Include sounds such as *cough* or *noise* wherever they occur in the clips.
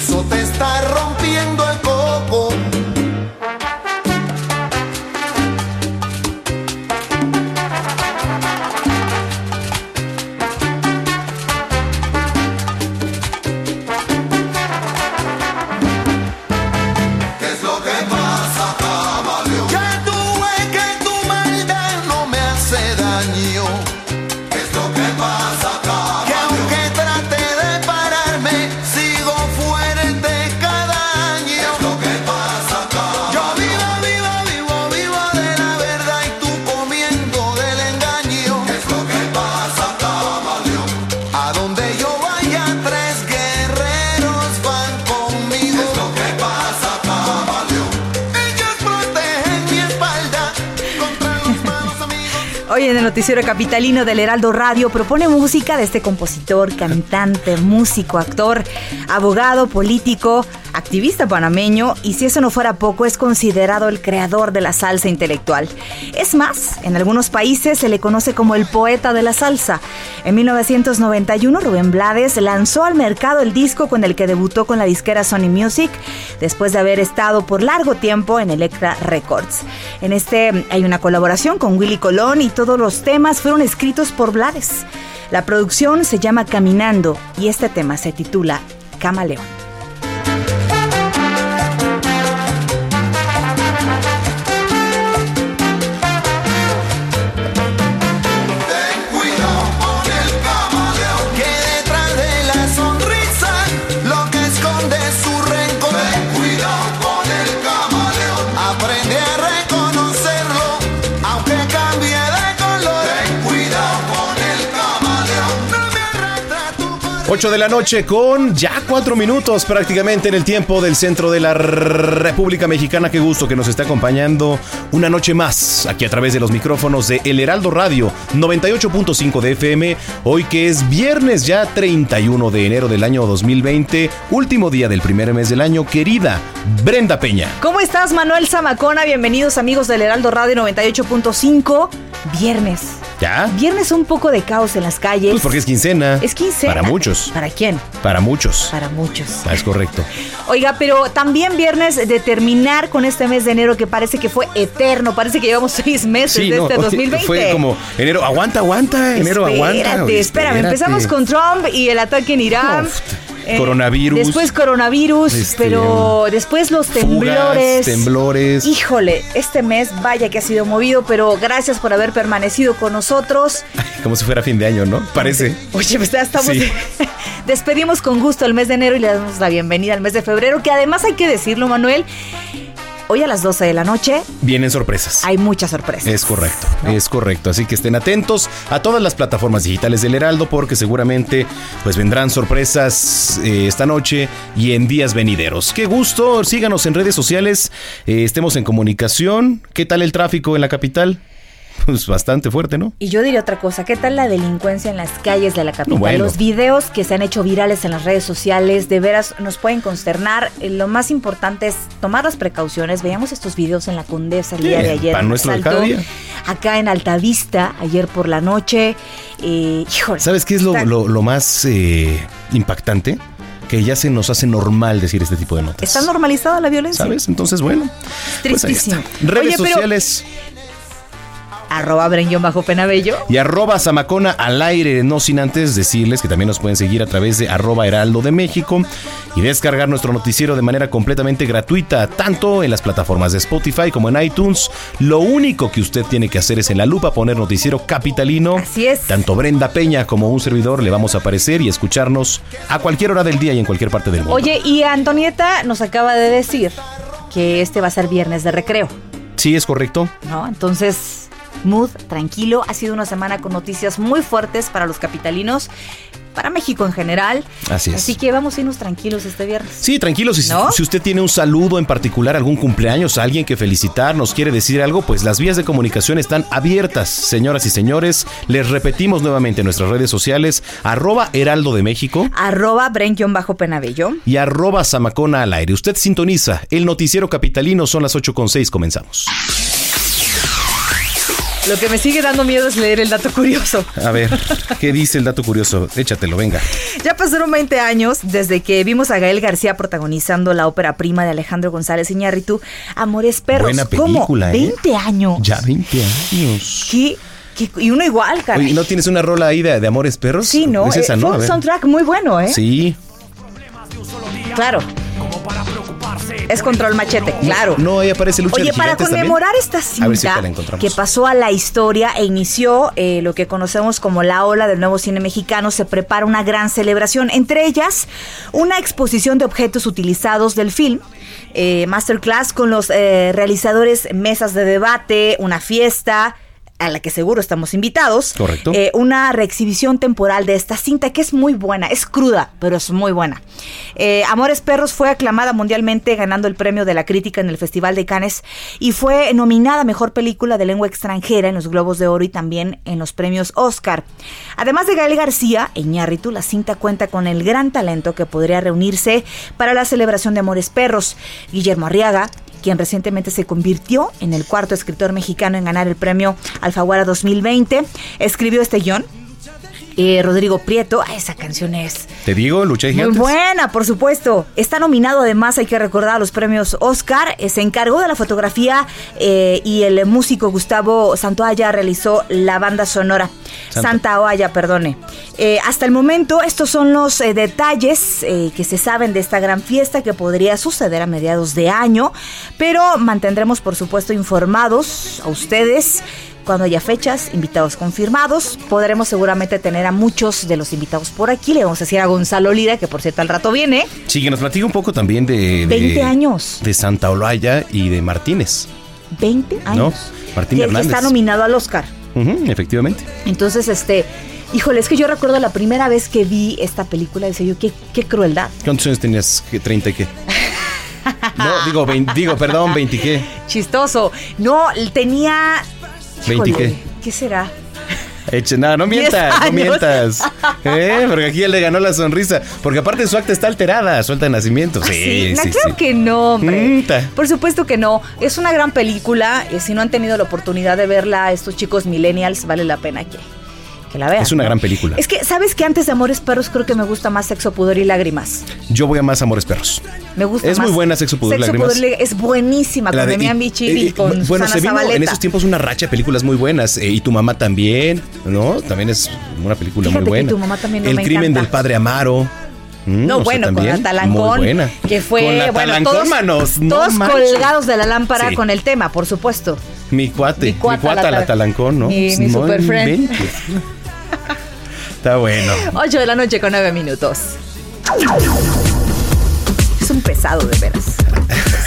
Eso te está rompiendo noticiero capitalino del Heraldo Radio propone música de este compositor, cantante, músico, actor, abogado, político, activista panameño y si eso no fuera poco es considerado el creador de la salsa intelectual. Más, en algunos países se le conoce como el poeta de la salsa. En 1991 Rubén Blades lanzó al mercado el disco con el que debutó con la disquera Sony Music después de haber estado por largo tiempo en Electra Records. En este hay una colaboración con Willy Colón y todos los temas fueron escritos por Blades. La producción se llama Caminando y este tema se titula Camaleón. 8 de la noche con ya cuatro minutos prácticamente en el tiempo del centro de la República Mexicana. Qué gusto que nos está acompañando una noche más aquí a través de los micrófonos de El Heraldo Radio 98.5 de FM. Hoy que es viernes ya 31 de enero del año 2020, último día del primer mes del año. Querida Brenda Peña. ¿Cómo estás, Manuel Zamacona? Bienvenidos, amigos del Heraldo Radio 98.5. Viernes. ¿Ya? Viernes un poco de caos en las calles. Pues porque es quincena. Es quincena. Para muchos. ¿Para quién? Para muchos. Para muchos. Ah, es correcto. Oiga, pero también viernes de terminar con este mes de enero que parece que fue eterno, parece que llevamos *laughs* seis meses de no, este 2020. Fue como enero, aguanta, aguanta, enero aguanta. Espérate, espérame, espérate. empezamos con Trump y el ataque en Irán. Uf, coronavirus. Después coronavirus, Este, pero después los Fugas, temblores. temblores. Híjole, este mes vaya que ha sido movido, pero gracias por haber permanecido con nosotros. Como si fuera fin de año, ¿no? Parece. Oye, pues ya estamos. Sí. *laughs* Despedimos con gusto el mes de enero y le damos la bienvenida al mes de febrero, que además hay que decirlo, Manuel. Hoy a las 12 de la noche Vienen sorpresas. hay muchas sorpresas. Es correcto, es correcto. Así que estén atentos a todas las plataformas digitales del Heraldo porque seguramente pues vendrán sorpresas eh, esta noche y en días venideros. Qué gusto, síganos en redes sociales, eh, estemos en comunicación. ¿Qué tal el tráfico en la capital? Pues bastante fuerte, ¿no? Y yo diría otra cosa, ¿qué tal la delincuencia en las calles de la capital? Bueno. Los videos que se han hecho virales en las redes sociales, de veras nos pueden consternar. Eh, Lo más importante es tomar las precauciones. Veíamos estos videos en la Condesa el Sí, día de ayer. un nuestro cada día. Acá en Altavista, ayer por la noche. Eh, híjole, ¿Sabes qué es lo, lo- lo más eh, impactante? Que ya se nos hace normal decir este tipo de notas. Está normalizada la violencia. ¿Sabes? Entonces, bueno. pues Tristísimo. Redes Oye, pero- sociales. Arroba bajo Penabello. y arroba Zamacona al aire, no sin antes decirles que también nos pueden seguir a través de arroba Heraldo de México y descargar nuestro noticiero de manera completamente gratuita, tanto en las plataformas de Spotify como en iTunes. Lo único que usted tiene que hacer es en la lupa poner noticiero capitalino. Así es. Tanto Brenda Peña como un servidor le vamos a aparecer y escucharnos a cualquier hora del día y en cualquier parte del mundo. Oye, y Antonieta nos acaba de decir que este va a ser viernes de recreo. Sí, es correcto. ¿no? Entonces, mood, tranquilo. Ha sido una semana con noticias muy fuertes para los capitalinos, para México en general. Así es. Así que vamos a irnos tranquilos este viernes. Sí, tranquilo. Si, ¿No? si usted tiene un saludo en particular, algún cumpleaños, alguien que felicitar, nos quiere decir algo, pues las vías de comunicación están abiertas, señoras y señores. Les repetimos nuevamente en nuestras redes sociales, arroba Heraldo de México Arroba Brenquion bajo Penabello. y arroba Zamacona al aire. Usted sintoniza el noticiero capitalino, son las 8.6, comenzamos. Lo que me sigue dando miedo es leer el dato curioso. A ver, ¿qué dice el dato curioso? Échatelo, venga. Ya pasaron 20 años desde que vimos a Gael García protagonizando la ópera prima de Alejandro González Iñárritu, Amores Perros. Buena ¿Cómo? película, ¿eh? 20 años. Ya 20 años. ¿Qué? Y uno igual, cara. ¿no tienes una rola ahí de, de Amores Perros? Sí, ¿no? Es esa, Eh, ¿no? Fue A un soundtrack muy bueno, ¿eh? Sí. Claro. Es control machete, claro. No, ahí aparece Lucha Oye, de para también. conmemorar esta si cinta la encontramos. que pasó a la historia e inició eh, lo que conocemos como la ola del nuevo cine mexicano, se prepara una gran celebración, entre ellas una exposición de objetos utilizados del film, eh, masterclass con los eh, realizadores, mesas de debate, una fiesta a la que seguro estamos invitados. Correcto. Eh, una reexhibición temporal de esta cinta que es muy buena, es cruda, pero es muy buena. Eh, Amores Perros fue aclamada mundialmente ganando el premio de la crítica en el Festival de Cannes y fue nominada a Mejor Película de Lengua Extranjera en los Globos de Oro y también en los premios Oscar. Además de Gael García, Iñárritu, la cinta cuenta con el gran talento que podría reunirse para la celebración de Amores Perros. Guillermo Arriaga, quien recientemente se convirtió en el cuarto escritor mexicano en ganar el premio Alfaguara 2020, escribió este guion. Eh, Rodrigo Prieto, ah, esa canción es Te digo, Lucha de muy buena, por supuesto. Está nominado además, hay que recordar, a los premios Oscar. Eh, se encargó de la fotografía eh, y el músico Gustavo Santoalla realizó la banda sonora. Santa. Santa Oaya, perdone. Hasta el momento, estos son los detalles que se saben de esta gran fiesta que podría suceder a mediados de año, pero mantendremos, por supuesto, informados a ustedes. Cuando haya fechas, invitados confirmados, podremos seguramente tener a muchos de los invitados por aquí. Le vamos a decir a Gonzalo Lira, que por cierto al rato viene. Sí, que nos platica un poco también de... de 20 años. De Santa Olaya y de Martínez. 20 años. No, Martín que, que Hernández. está nominado al Oscar. Efectivamente. Entonces, este, híjole, es que yo recuerdo la primera vez que vi esta película, decía yo, qué, qué crueldad. ¿Cuántos años tenías? ¿Qué, ¿30 y qué? No, digo, vein- digo, perdón, 20 y qué. *laughs* Chistoso. No, tenía... 20 y híjole, qué. ¿Qué será? Eche, no, no *laughs* mientas, no mientas. ¿Eh? Porque aquí él le ganó la sonrisa. Porque aparte su acta está alterada, suelta de nacimiento. Sí, Sí, no, sí, claro sí. que no, hombre. Mm. Por supuesto que no. Es una gran película. eh, si no han tenido la oportunidad de verla, estos chicos millennials, vale la pena que, que la vean. Es una ¿no? gran película. Es que, ¿sabes que antes de Amores Perros creo que me gusta más Sexo, Pudor y Lágrimas? Yo voy a más Amores Perros. Me gusta Es más. muy buena Sexo, Pudor y Sexo, Lágrimas. Pudor. Es buenísima La con de- Demian Bichir y- y con bueno, Susana se vino Zabaleta. en esos tiempos una racha de películas muy buenas. eh, y tu mamá también, ¿no? También es una película Fíjate muy que buena. Tu mamá también no El me crimen encanta. del padre Amaro. Mm, No, o sea, bueno, con la talancón. Que fue, Con la bueno, talancón, todos, manos. no todos colgados de la lámpara Sí. con el tema, por supuesto. Mi cuate, mi Mi cuata, cuata, la, la- talancón, ¿no? mi- mi No super friend. *laughs* Está bueno. 8 de la noche con 9 minutos. Es un pesado, de veras.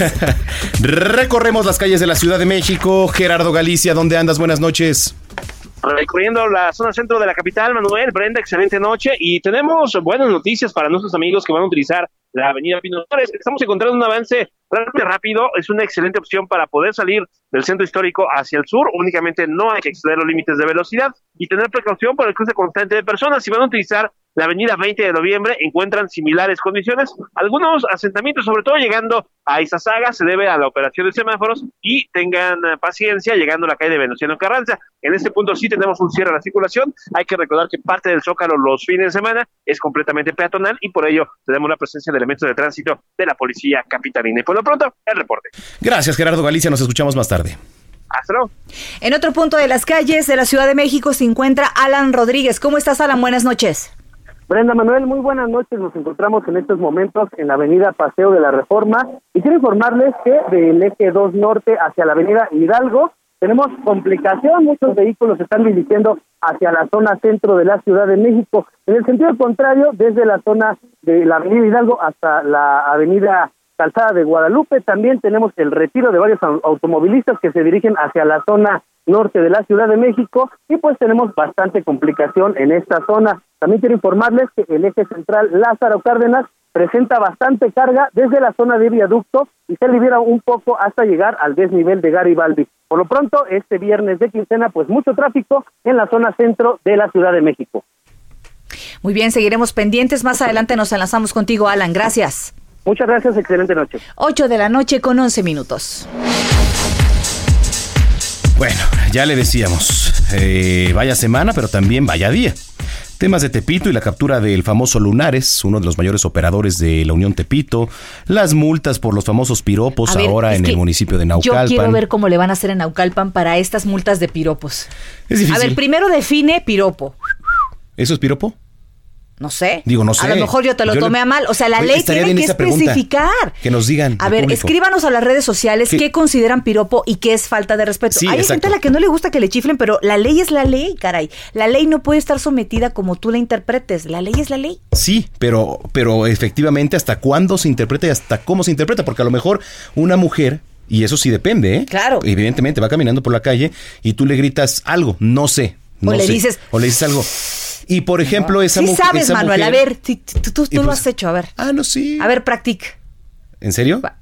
*laughs* Recorremos las calles de la Ciudad de México. Gerardo Galicia, ¿dónde andas? Buenas noches. Recorriendo la zona centro de la capital, Manuel, Brenda, excelente noche. Y tenemos buenas noticias para nuestros amigos que van a utilizar la avenida Pino Suárez. Estamos encontrando un avance realmente rápido. Es una excelente opción para poder salir del centro histórico hacia el sur. Únicamente no hay que exceder los límites de velocidad y tener precaución por el cruce constante de personas. Si van a utilizar la avenida 20 de noviembre encuentran similares condiciones. Algunos asentamientos, sobre todo llegando a Izazaga, se debe a la operación de semáforos y tengan eh, paciencia llegando a la calle de Venustiano Carranza. En este punto sí tenemos un cierre a la circulación. Hay que recordar que parte del Zócalo los fines de semana es completamente peatonal y por ello tenemos la presencia de elementos de tránsito de la policía capitalina. Y por lo pronto, el reporte. Gracias, Gerardo Galicia. Nos escuchamos más tarde. Hasta luego. En otro punto de las calles de la Ciudad de México se encuentra Alan Rodríguez. ¿Cómo estás, Alan? Buenas noches. Brenda Manuel, muy buenas noches. Nos encontramos en estos momentos en la avenida Paseo de la Reforma y quiero informarles que del eje 2 norte hacia la avenida Hidalgo tenemos complicación. Muchos vehículos se están dirigiendo hacia la zona centro de la Ciudad de México. En el sentido contrario, desde la zona de la avenida Hidalgo hasta la avenida Calzada de Guadalupe, también tenemos el retiro de varios automovilistas que se dirigen hacia la zona norte de la Ciudad de México y pues tenemos bastante complicación en esta zona. También quiero informarles que el eje central Lázaro Cárdenas presenta bastante carga desde la zona de viaducto y se libera un poco hasta llegar al desnivel de Garibaldi. Por lo pronto, este viernes de quincena, pues mucho tráfico en la zona centro de la Ciudad de México. Muy bien, seguiremos pendientes. Más adelante nos enlazamos contigo, Alan. Gracias. Muchas gracias, excelente noche. 8 de la noche con 11 minutos. Bueno, ya le decíamos, eh, vaya semana, pero también vaya día. Temas de Tepito y la captura del famoso Lunares, uno de los mayores operadores de la Unión Tepito, las multas por los famosos piropos ver, ahora en el municipio de Yo Naucalpan. quiero ver cómo le van a hacer en Naucalpan para estas multas de piropos. Es difícil. A ver, primero define piropo. ¿Eso es piropo? No sé. Digo, no sé. A lo mejor yo te lo Yo le- tomé a mal. O sea, la Oye, ley tiene que pregunta. especificar. Que nos digan A ver, público. escríbanos a las redes sociales ¿Qué? qué consideran piropo y qué es falta de respeto. Sí, Hay exacto. gente a la que no le gusta que le chiflen, pero la ley es la ley, caray. La ley no puede estar sometida como tú la interpretes. La ley es la ley. Sí, pero, pero efectivamente hasta cuándo se interpreta y hasta cómo se interpreta, porque a lo mejor una mujer, y eso sí depende, ¿eh? Claro. Evidentemente va caminando por la calle y tú le gritas algo, no sé. O no le sé, dices- O le dices algo. Y por ejemplo, esa sí mujer. sabes, esa Manuel. mujer- A ver, tú, tú- tú- Y tú lo pues- has hecho. A ver. Ah, no, sí. A ver, practica. ¿En serio? Va,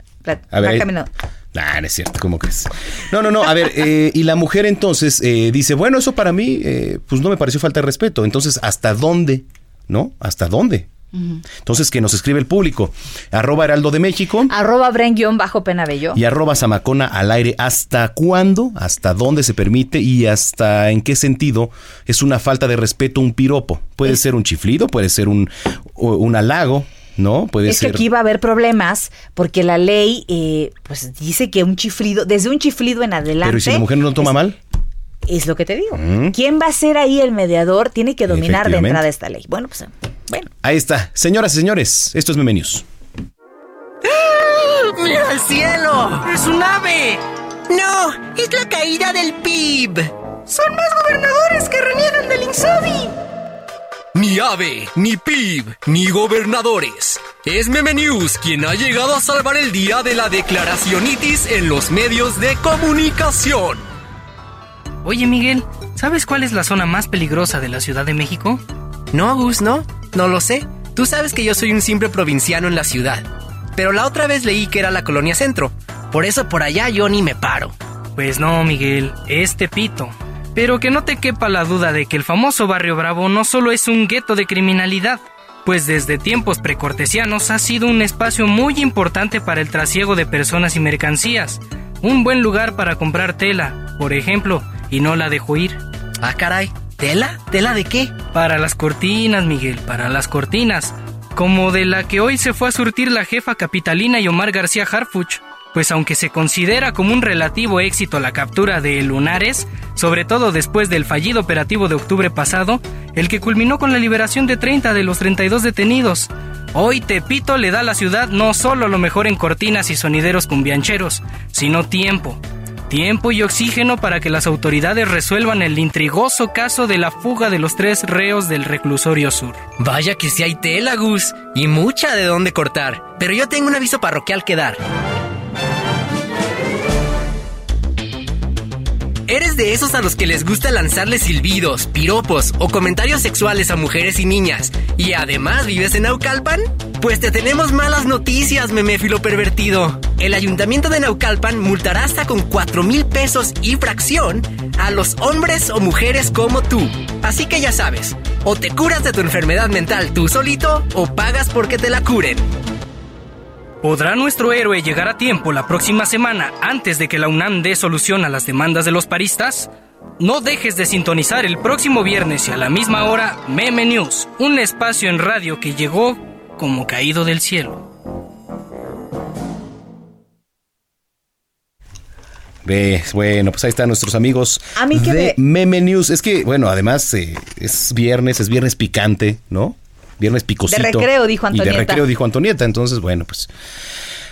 A ver, caminando. Nah, no es cierto, ¿cómo crees? No, no, no, a ver, eh, y la mujer entonces eh, dice, bueno, eso para mí, eh, pues no me pareció falta de respeto. Entonces, ¿hasta dónde? ¿No? ¿Hasta dónde? Entonces, que nos escribe el público. Arroba Heraldo de México Arroba Bren guion bajo penabello. y arroba Zamacona al aire. ¿Hasta cuándo? ¿Hasta dónde se permite? ¿Y hasta en qué sentido es una falta de respeto un piropo? Puede ser un chiflido, puede ser un, un halago, ¿no? Puede Es que ser... aquí va a haber problemas porque la ley eh, pues dice que un chiflido, desde un chiflido en adelante. Pero ¿y si la mujer no lo toma es, mal? Es lo que te digo. Mm. ¿Quién va a ser ahí el mediador? Tiene que dominar de entrada esta ley. Bueno, pues bueno. Ahí está. Señoras y señores, esto es Meme News. ¡Mira al cielo! ¡Es un ave! No, es la caída del PIB. Son más gobernadores que reniegan del Insabi. Ni ave, ni PIB, ni gobernadores. Es Meme News quien ha llegado a salvar el día de la declaracionitis en los medios de comunicación. Oye, Miguel, ¿sabes cuál es la zona más peligrosa de la Ciudad de México? No, Gus, no. No lo sé. Tú sabes que yo soy un simple provinciano en la ciudad. Pero la otra vez leí que era la colonia centro. Por eso por allá yo ni me paro. Pues no, Miguel, es Tepito. Pero que no te quepa la duda de que el famoso Barrio Bravo no solo es un gueto de criminalidad, pues desde tiempos precortesianos ha sido un espacio muy importante para el trasiego de personas y mercancías. Un buen lugar para comprar tela, por ejemplo, y no la dejo ir. Ah, caray. ¿Tela? ¿Tela de qué? Para las cortinas, Miguel, para las cortinas. Como de la que hoy se fue a surtir la jefa capitalina Yomar García Harfuch. Pues aunque se considera como un relativo éxito la captura de Lunares, sobre todo después del fallido operativo de octubre pasado, el que culminó con la liberación de 30 de los 32 detenidos, hoy Tepito le da a la ciudad no solo lo mejor en cortinas y sonideros cumbiancheros, sino tiempo. Tiempo y oxígeno para que las autoridades resuelvan el intrigoso caso de la fuga de los tres reos del reclusorio sur. Vaya que sí hay tela, Gus. Y mucha de dónde cortar. Pero yo tengo un aviso parroquial que dar. ¿Eres de esos a los que les gusta lanzarle silbidos, piropos o comentarios sexuales a mujeres y niñas y además vives en Naucalpan? Pues te tenemos malas noticias, meméfilo pervertido. El ayuntamiento de Naucalpan multará hasta con 4 mil pesos y fracción a los hombres o mujeres como tú. Así que ya sabes, o te curas de tu enfermedad mental tú solito o pagas porque te la curen. ¿Podrá nuestro héroe llegar a tiempo la próxima semana antes de que la UNAM dé solución a las demandas de los paristas? No dejes de sintonizar el próximo viernes y a la misma hora Meme News, un espacio en radio que llegó como caído del cielo. Ves, bueno, pues ahí están nuestros amigos A mí que de Meme News. Es que, bueno, además eh, es viernes, es viernes picante, ¿no? Viernes picosito. De recreo, dijo Y Antonieta. de recreo, dijo Antonieta. Entonces, bueno, pues.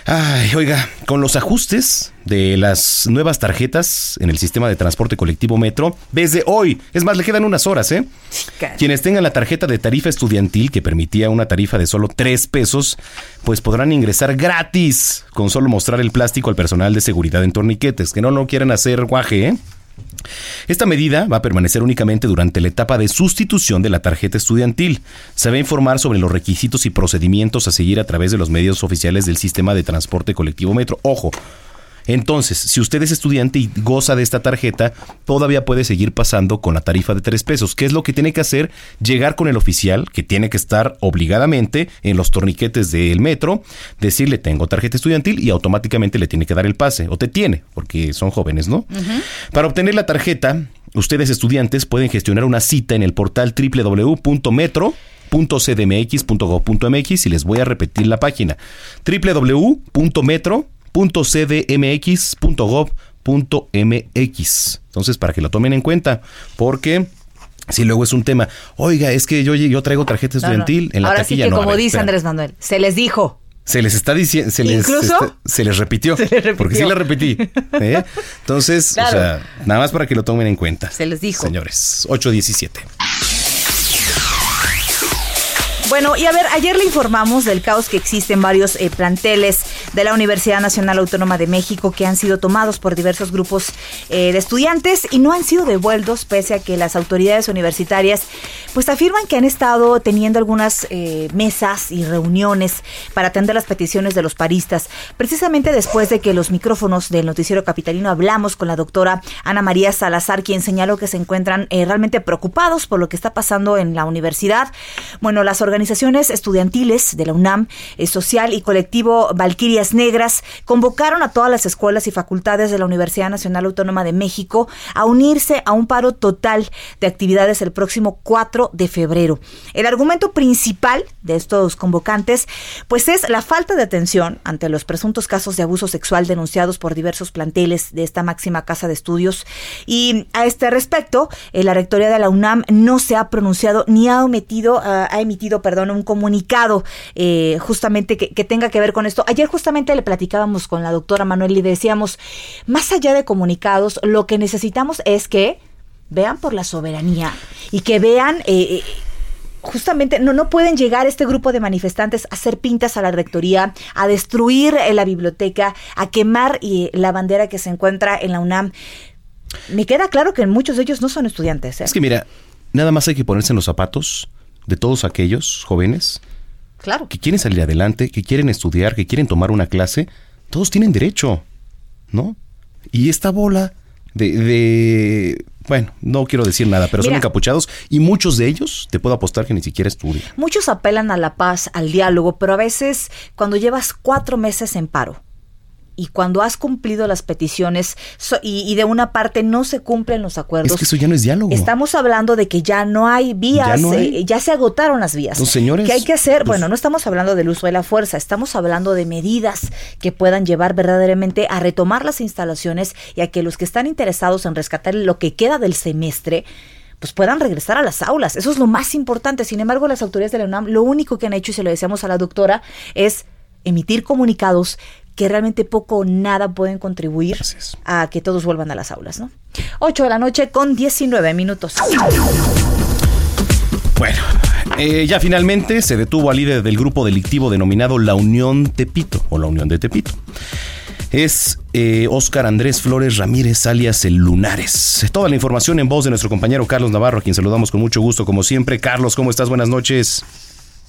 Ay, oiga, con los ajustes de las nuevas tarjetas en el sistema de transporte colectivo Metro, desde hoy, es más, le quedan unas horas, ¿eh? Quienes tengan la tarjeta de tarifa estudiantil que permitía una tarifa de solo 3 pesos, pues podrán ingresar gratis con solo mostrar el plástico al personal de seguridad en torniquetes, que no lo quieran hacer guaje, ¿eh? Esta medida va a permanecer únicamente durante la etapa de sustitución de la tarjeta estudiantil. Se va a informar sobre los requisitos y procedimientos a seguir a través de los medios oficiales del sistema de transporte colectivo Metro. Ojo, entonces, si usted es estudiante y goza de esta tarjeta, todavía puede seguir pasando con la tarifa de 3 pesos. ¿Qué es lo que tiene que hacer? Llegar con el oficial, que tiene que estar obligadamente en los torniquetes del metro, decirle tengo tarjeta estudiantil y automáticamente le tiene que dar el pase. O te tiene, porque son jóvenes, ¿no? Para obtener la tarjeta, ustedes estudiantes pueden gestionar una cita en el portal www.metro.cdmx.gov.mx y les voy a repetir la página www.metro.cdmx.gov.mx. Entonces, para que lo tomen en cuenta, porque si luego es un tema, oiga, es que yo, yo traigo tarjeta No, no. estudiantil en la Ahora taquilla. sí que no, como ver, dice espera. Andrés Manuel, se les dijo. Se les está diciendo, se les, se les repitió. *laughs* Se les repitió. Porque sí la repetí. ¿eh? Entonces, Claro. o sea, nada más para que lo tomen en cuenta. Se les dijo. Señores, 817. Bueno, y a ver, ayer le informamos del caos que existe en varios eh, planteles de la Universidad Nacional Autónoma de México que han sido tomados por diversos grupos eh, de estudiantes y no han sido devueltos pese a que las autoridades universitarias pues afirman que han estado teniendo algunas eh, mesas y reuniones para atender las peticiones de los paristas. Precisamente después de que los micrófonos del noticiero capitalino hablamos con la doctora Ana María Salazar, quien señaló que se encuentran eh, realmente preocupados por lo que está pasando en la universidad. Bueno, las organizaciones estudiantiles de la UNAM, eh, Social y Colectivo Valquirias Negras, convocaron a todas las escuelas y facultades de la Universidad Nacional Autónoma de México a unirse a un paro total de actividades el próximo 4 de febrero. El argumento principal de estos convocantes, pues es la falta de atención ante los presuntos casos de abuso sexual denunciados por diversos planteles de esta máxima casa de estudios. Y a este respecto, eh, la rectoría de la UNAM no se ha pronunciado ni ha emitido, ah, ha emitido, perdón, un comunicado eh, justamente que, tenga que ver con esto. Ayer justamente le platicábamos con la doctora Manuel y decíamos, más allá de comunicados, lo que necesitamos es que vean por la soberanía y que vean eh, eh, justamente no, no pueden llegar este grupo de manifestantes a hacer pintas a la rectoría, a destruir eh, la biblioteca, a quemar eh, la bandera que se encuentra en la UNAM. Me queda claro que muchos de ellos no son estudiantes. Es que mira, nada más hay que ponerse en los zapatos de todos aquellos jóvenes Claro. que quieren salir adelante, que quieren estudiar, que quieren tomar una clase. Todos tienen derecho, ¿no? Y esta bola de, de- bueno, no quiero decir nada, pero son encapuchados y muchos de ellos te puedo apostar que ni siquiera estudian. Muchos apelan a la paz, al diálogo, pero a veces cuando llevas cuatro meses en paro y cuando has cumplido las peticiones so- y, y de una parte no se cumplen los acuerdos. Es que eso ya no es diálogo. Estamos hablando de que ya no hay vías, Ya no hay. eh, ya se agotaron las vías. Entonces, señores, ¿Qué hay que hacer? pues- bueno, no estamos hablando del uso de la fuerza, estamos hablando de medidas que puedan llevar verdaderamente a retomar las instalaciones y a que los que están interesados en rescatar lo que queda del semestre pues puedan regresar a las aulas. Eso es lo más importante. Sin embargo, las autoridades de la UNAM lo único que han hecho, y se lo decíamos a la doctora, es emitir comunicados que realmente poco o nada pueden contribuir a que todos vuelvan a las aulas, ¿no? 8 de la noche con 19 minutos. Bueno, eh, ya finalmente se detuvo al líder del grupo delictivo denominado La Unión Tepito o la Unión de Tepito. es eh, Oscar Andrés Flores Ramírez, alias el Lunares. Toda la información en voz de nuestro compañero Carlos Navarro, a quien saludamos con mucho gusto, como siempre. Carlos, ¿cómo estás? Buenas noches.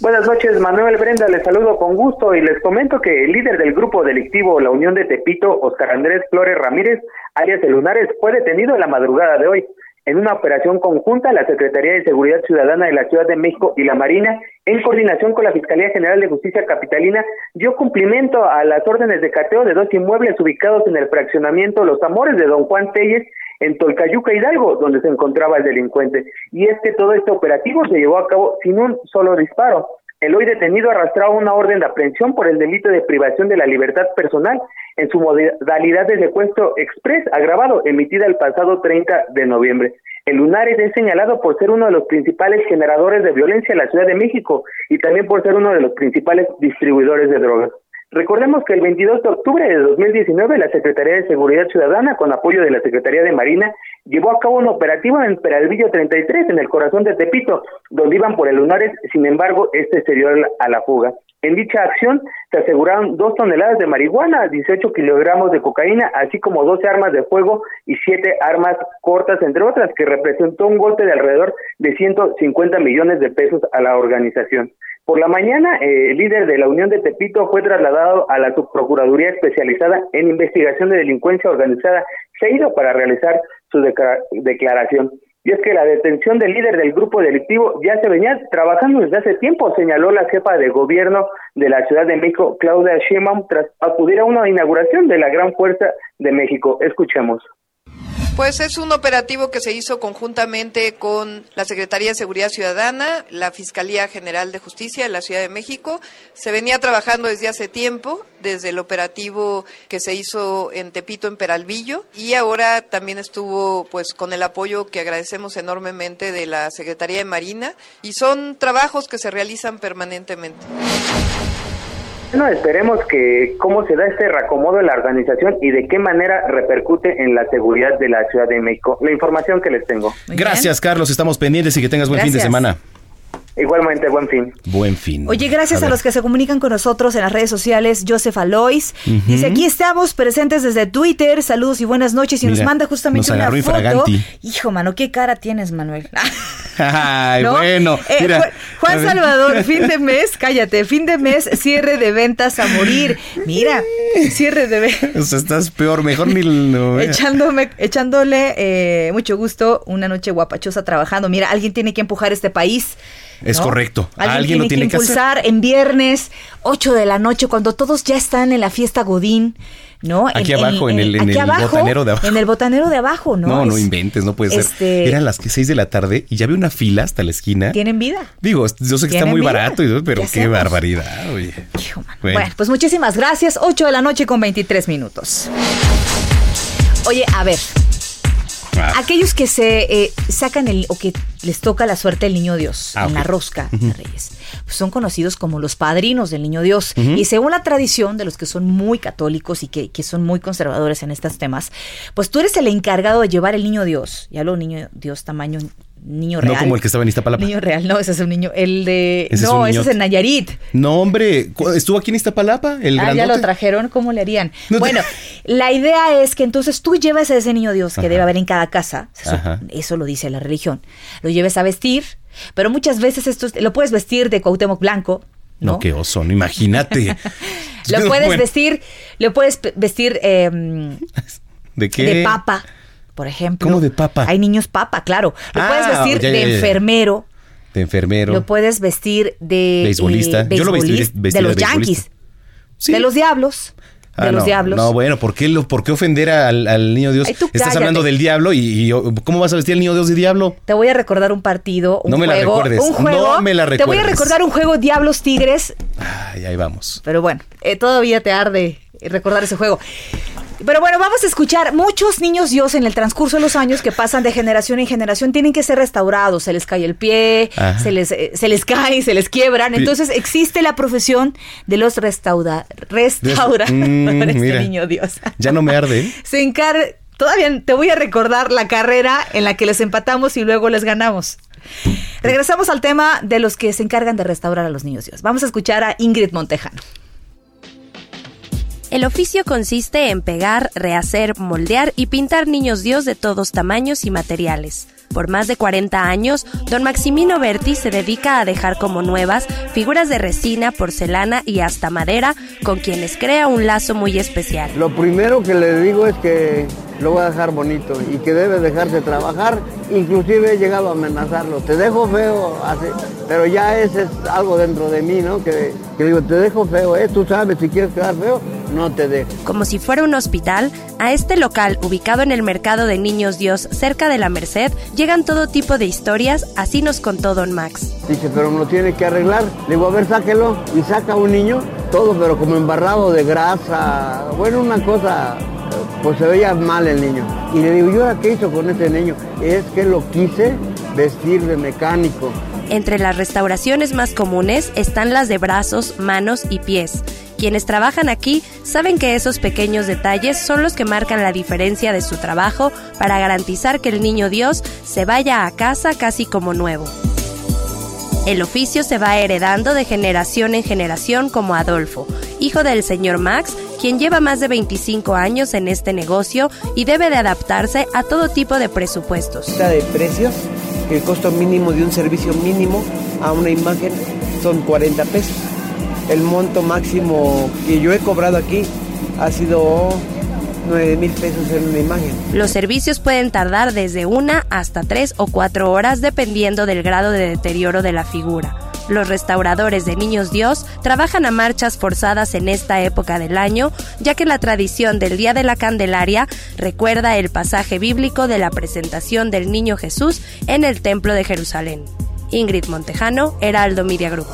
Buenas noches, Manuel Brenda, les saludo con gusto y les comento que el líder del grupo delictivo La Unión de Tepito, Oscar Andrés Flores Ramírez, alias El Lunares, fue detenido en la madrugada de hoy en una operación conjunta la Secretaría de Seguridad Ciudadana de la Ciudad de México y la Marina, en coordinación con la Fiscalía General de Justicia Capitalina, dio cumplimiento a las órdenes de cateo de dos inmuebles ubicados en el fraccionamiento Los Amores de Don Juan Telles, en Tolcayuca Hidalgo, donde se encontraba el delincuente. Y es que todo este operativo se llevó a cabo sin un solo disparo. El hoy detenido arrastraba una orden de aprehensión por el delito de privación de la libertad personal en su modalidad de secuestro express agravado emitida el pasado 30 de noviembre. El Lunares es señalado por ser uno de los principales generadores de violencia en la Ciudad de México y también por ser uno de los principales distribuidores de drogas. Recordemos que el 22 de octubre de 2019 la Secretaría de Seguridad Ciudadana, con apoyo de la Secretaría de Marina, llevó a cabo un operativo en Peralvillo 33, en el corazón de Tepito, donde iban por el Lunares, sin embargo, este se dio a la fuga. En dicha acción se aseguraron dos toneladas de marihuana, 18 kilogramos de cocaína, así como 12 armas de fuego y 7 armas cortas, entre otras, que representó un golpe de alrededor de 150 millones de pesos a la organización. Por la mañana, eh, el líder de la Unión de Tepito fue trasladado a la Subprocuraduría Especializada en Investigación de Delincuencia Organizada, ido para realizar su declaración. Y es que la detención del líder del grupo delictivo ya se venía trabajando desde hace tiempo, señaló la jefa de gobierno de la Ciudad de México, Claudia Sheinbaum, tras acudir a una inauguración de la Gran Fuerza de México. Escuchemos. Pues es un operativo que se hizo conjuntamente con la Secretaría de Seguridad Ciudadana, la Fiscalía General de Justicia de la Ciudad de México. Se venía trabajando desde hace tiempo, desde el operativo que se hizo en Tepito, en Peralvillo, y ahora también estuvo pues con el apoyo que agradecemos enormemente de la Secretaría de Marina, y son trabajos que se realizan permanentemente. Bueno, esperemos que cómo se da este reacomodo en la organización y de qué manera repercute en la seguridad de la Ciudad de México. La información que les tengo. Gracias, Carlos. Estamos pendientes y que tengas buen fin de semana. Igualmente, buen fin. Buen fin. Oye, gracias a, los que se comunican con nosotros en las redes sociales. Joseph Alois dice: aquí estamos presentes desde Twitter. Saludos y buenas noches. Y nos manda justamente una foto. Hijo, mano, qué cara tienes, Manuel. *laughs* Ay, bueno. Eh, Juan Salvador, *laughs* fin de mes, cállate, fin de mes, cierre de ventas a morir. Mira, cierre de ventas. *laughs* O sea, estás peor, mejor ni lo Echándome, echándole eh, mucho gusto una noche guapachosa trabajando. Mira, alguien tiene que empujar este país. Es correcto. Alguien, lo tiene que, impulsar en viernes, 8 de la noche, cuando todos ya están en la fiesta Godín. ¿no? Aquí abajo, en, el, botanero de abajo. En el botanero de abajo, ¿no? No, no inventes, no puede ser. Este Eran las 6 de la tarde y ya había una fila hasta la esquina. Tienen vida. Digo, yo sé que está muy barato, pero qué, barbaridad, oye. bueno. pues muchísimas gracias. 8 de la noche con 23 minutos. Oye, a ver, Ah. Aquellos que se eh, sacan el o que les toca la suerte del niño Dios ah, en la rosca de Reyes, pues son conocidos como los padrinos del niño Dios. Y según la tradición de los que son muy católicos y que, que, son muy conservadores en estos temas, pues tú eres el encargado de llevar el niño Dios. Ya lo niño Dios tamaño niño real. No como el que estaba en Iztapalapa. Niño real, no, ese es un niño. El de. no, ese es en Nayarit. No, hombre, ¿estuvo aquí en Iztapalapa? El ah, ya lo trajeron, ¿cómo le harían? *laughs* bueno, la idea es que entonces tú lleves a ese niño Dios que debe haber en cada casa, eso lo dice la religión, lo lleves a vestir, pero muchas veces esto lo puedes vestir de Cuauhtémoc Blanco. No, qué oso, no imagínate. *laughs* *laughs* lo puedes vestir, lo puedes vestir em, ¿De qué? De papa por ejemplo. ¿Cómo de papa? Hay niños papa, claro. Lo puedes ah, vestir de enfermero. De enfermero. Lo puedes vestir de... Beisbolista. Yo lo vestí de, los Yankees. De los Diablos. De ah, los diablos. No, bueno, ¿por qué, lo, por qué ofender al, niño Dios? Estás hablando del diablo y, ¿cómo vas a vestir al niño Dios de diablo? Te voy a recordar un partido, un no me la recuerdes. Un juego, no me la recuerdes. Te voy a recordar un juego Diablos Tigres. Ay, ahí vamos. Pero bueno, eh, todavía te arde recordar ese juego. Pero bueno, vamos a escuchar. Muchos niños Dios en el transcurso de los años que pasan de generación en generación tienen que ser restaurados. Se les cae el pie, se les, eh, se les cae, se les quiebran. Entonces existe la profesión de los restaura, restauradores mm, de niño Dios. Ya no me arde. Se encarga. Todavía te voy a recordar la carrera en la que les empatamos y luego les ganamos. Regresamos al tema de los que se encargan de restaurar a los niños Dios. Vamos a escuchar a Ingrid Montejano. El oficio consiste en pegar, rehacer, moldear y pintar niños Dios de todos tamaños y materiales. Por más de 40 años, don Maximino Berti se dedica a dejar como nuevas figuras de resina, porcelana y hasta madera, con quienes crea un lazo muy especial. Lo primero que le digo es que lo voy a dejar bonito y que debe dejarse trabajar. Inclusive he llegado a amenazarlo, te dejo feo, así, pero ya es algo dentro de mí, ¿no? Que, que digo, te dejo feo, ¿eh? Tú sabes, si quieres quedar feo, no te dejo. Como si fuera un hospital, a este local, ubicado en el mercado de Niños Dios, cerca de la Merced, llegan todo tipo de historias, así nos contó Don Max. Dice, pero me lo tiene que arreglar. Le digo, a ver, sáquelo. Y saca un niño, todo, pero como embarrado de grasa. Bueno, una cosa, pues se veía mal el niño. Y le digo, ¿y ahora qué hizo con ese niño? Es que lo quise vestir de mecánico. Entre las restauraciones más comunes están las de brazos, manos y pies. Quienes trabajan aquí saben que esos pequeños detalles son los que marcan la diferencia de su trabajo para garantizar que el niño Dios se vaya a casa casi como nuevo. El oficio se va heredando de generación en generación como Adolfo, hijo del señor Max, quien lleva más de 25 años en este negocio y debe de adaptarse a todo tipo de presupuestos. De precios, el costo mínimo de un servicio mínimo a una imagen son 40 pesos. El monto máximo que yo he cobrado aquí ha sido 9 mil pesos en una imagen. Los servicios pueden tardar desde una hasta tres o cuatro horas dependiendo del grado de deterioro de la figura. Los restauradores de Niños Dios trabajan a marchas forzadas en esta época del año, ya que la tradición del Día de la Candelaria recuerda el pasaje bíblico de la presentación del Niño Jesús en el Templo de Jerusalén. Ingrid Montejano, Heraldo Media Group.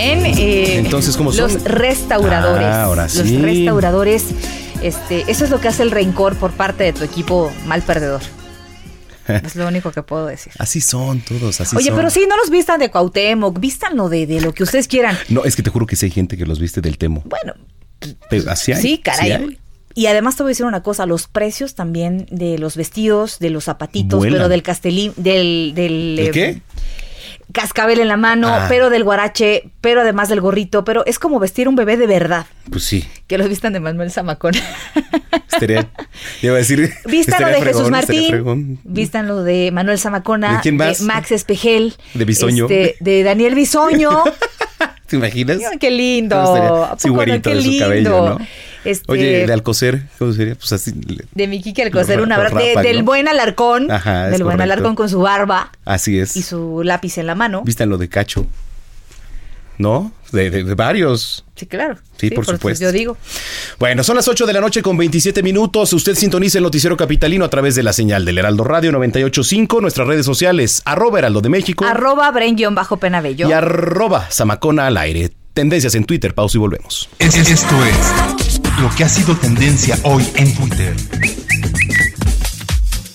Eh, Entonces, ¿cómo son? Los restauradores. Ah, ahora Los sí. restauradores. Este, eso es lo que hace el rencor por parte de tu equipo mal perdedor. *laughs* Es lo único que puedo decir. Así son todos, así Oye, son. pero sí, no los vistan de Cuauhtémoc, vístanlo de, de lo que ustedes quieran. No, es que te juro que sí hay gente que los viste del temo. Bueno, Pero así hay. sí, caray. sí hay. y además te voy a decir una cosa, los precios también de los vestidos, de los zapatitos, Vuelan. pero del castelín, del... ¿Del, ¿El eh, qué? Cascabel en la mano, Ah. pero del guarache, pero además del gorrito, pero es como vestir un bebé de verdad. Pues sí. Que los vistan de Manuel Zamacón. Estaría, iba a decir. Vístanlo de Jesús fregón, estaría Martín, vístanlo de Manuel Zamacona, ¿De quién más? Max Espejel, De Bisoño. este, de Daniel Bisoño. *laughs* ¿Te imaginas? Qué lindo. Güerito Qué de su lindo. cabello, ¿no? Este, Oye, de Alcocer, ¿cómo sería? Pues así. le- de mi Kiki Alcocer, Lo un ra- abrazo. lo de- del ¿no? buen Alarcón. Ajá, es del buen correcto. Alarcón con su barba Así es. y su lápiz en la mano. Vístanlo de cacho. ¿No? De, de- de varios. Sí, claro. Sí, por supuesto. Yo digo. Bueno, son las 8 de la noche con 27 minutos. Usted sintoniza el noticiero capitalino a través de la señal del Heraldo Radio 985, nuestras redes sociales, arroba Heraldo de México Arroba Bren-Penabello. y arroba Zamacona al aire. Tendencias en Twitter, pausa y volvemos. Es- Esto es lo que ha sido tendencia hoy en Twitter.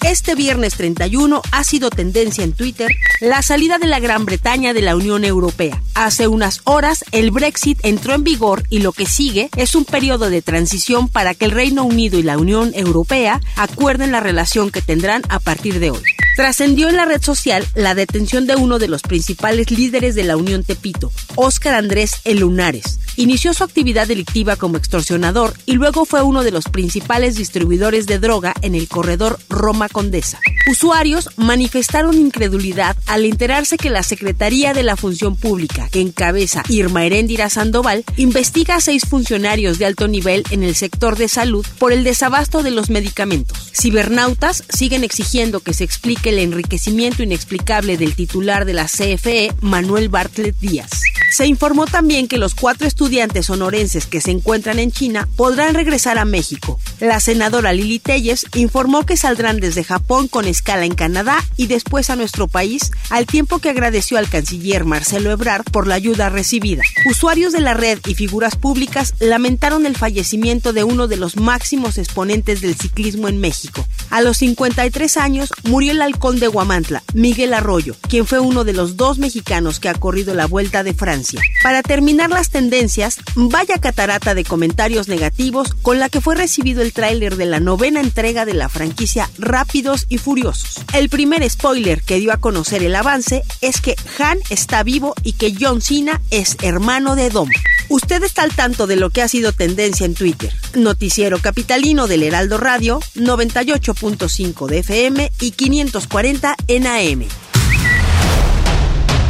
Este viernes 31 ha sido tendencia en Twitter la salida de la Gran Bretaña de la Unión Europea. Hace unas horas el Brexit entró en vigor y lo que sigue es un periodo de transición para que el Reino Unido y la Unión Europea acuerden la relación que tendrán a partir de hoy. Trascendió en la red social la detención de uno de los principales líderes de la Unión Tepito, Óscar Andrés El Lunares. Inició su actividad delictiva como extorsionador y luego fue uno de los principales distribuidores de droga en el corredor Roma Condesa. Usuarios manifestaron incredulidad al enterarse que la Secretaría de la Función Pública, que encabeza Irma Heréndira Sandoval, investiga a seis funcionarios de alto nivel en el sector de salud por el desabasto de los medicamentos. Cibernautas siguen exigiendo que se explique el enriquecimiento inexplicable del titular de la CFE, Manuel Bartlett Díaz. Se informó también que los cuatro estudiantes sonorenses que se encuentran en China podrán regresar a México. La senadora Lili Telles informó que saldrán desde Japón con escala en Canadá y después a nuestro país, al tiempo que agradeció al canciller Marcelo Ebrard por la ayuda recibida. Usuarios de la red y figuras públicas lamentaron el fallecimiento de uno de los máximos exponentes del ciclismo en México. A los 53 años murió el halcón de Guamantla, Miguel Arroyo, quien fue uno de los dos mexicanos que ha corrido la Vuelta de Francia. Para terminar las tendencias, vaya catarata de comentarios negativos con la que fue recibido el tráiler de la novena entrega de la franquicia Rápidos y Furiosos. El primer spoiler que dio a conocer el avance es que Han está vivo y que John Cena es hermano de Dom. Usted está al tanto de lo que ha sido tendencia en Twitter. Noticiero Capitalino del Heraldo Radio, 98.5 de FM y 540 en AM.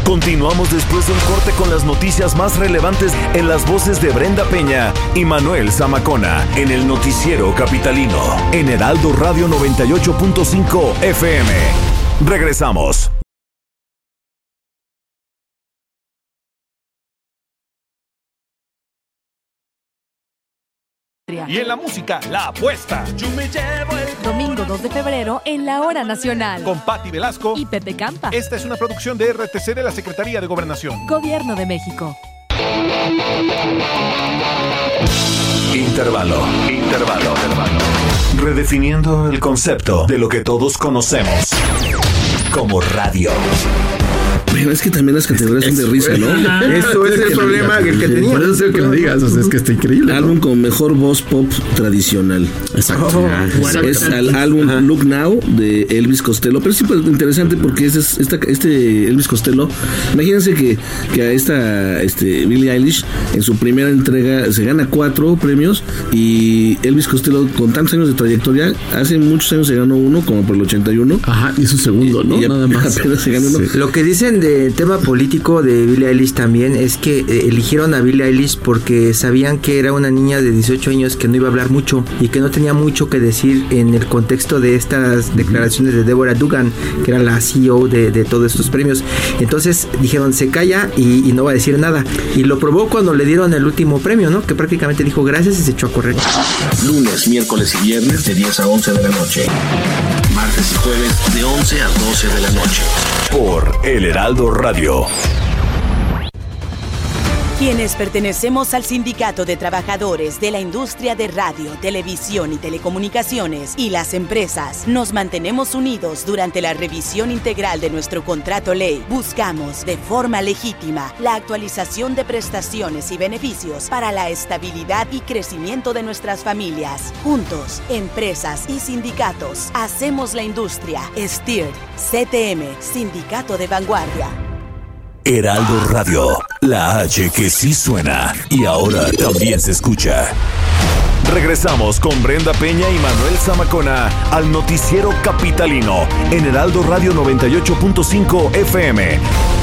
Continuamos después de un corte con las noticias más relevantes en las voces de Brenda Peña y Manuel Zamacona en el noticiero capitalino en Heraldo Radio 98.5 FM. Regresamos. Y en la música, la apuesta. Yo me llevo el Domingo 2 de febrero en la Hora Nacional. Con Patti Velasco y Pepe Campa. Esta es una producción de RTC de la Secretaría de Gobernación. Gobierno de México. Intervalo, intervalo, intervalo. Redefiniendo el concepto de lo que todos conocemos como radio. Bueno, es que también las categorías son de risa, ¿no? Eso es el problema que, que tenía. Por eso es que lo digas, o sea, es que está increíble. Álbum con mejor voz pop tradicional. Exacto. Oh, es el álbum Look Now de Elvis Costello. Pero es súper interesante porque este, es- esta- este Elvis Costello, imagínense que, que a esta este, Billie Eilish en su primera entrega se gana cuatro premios y Elvis Costello con tantos años de trayectoria, hace muchos años se ganó uno, como por el 81. Ajá, y su segundo, ¿no? Y Nada más. se ganó uno. Lo que dicen de tema político de Billie Eilish también es que eh, eligieron a Billie Eilish porque sabían que era una niña de 18 años que no iba a hablar mucho y que no tenía mucho que decir en el contexto de estas declaraciones de Deborah Dugan, que era la CEO de, de todos estos premios. Entonces dijeron, se calla y, y no va a decir nada. Y lo probó cuando le dieron el último premio, ¿no? Que prácticamente dijo gracias y se echó a correr. Lunes, miércoles y viernes de 10 a 11 de la noche. Martes y jueves de 11 a 12 de la noche. Por El Heraldo Radio. Quienes pertenecemos al Sindicato de Trabajadores de la Industria de Radio, Televisión y Telecomunicaciones y las empresas, nos mantenemos unidos durante la revisión integral de nuestro contrato ley. Buscamos de forma legítima la actualización de prestaciones y beneficios para la estabilidad y crecimiento de nuestras familias. Juntos, empresas y sindicatos, hacemos la industria. STIR, CTM, Sindicato de Vanguardia. Heraldo Radio, la H que sí suena y ahora también se escucha. Regresamos con Brenda Peña y Manuel Zamacona al noticiero capitalino en Heraldo Radio 98.5 FM.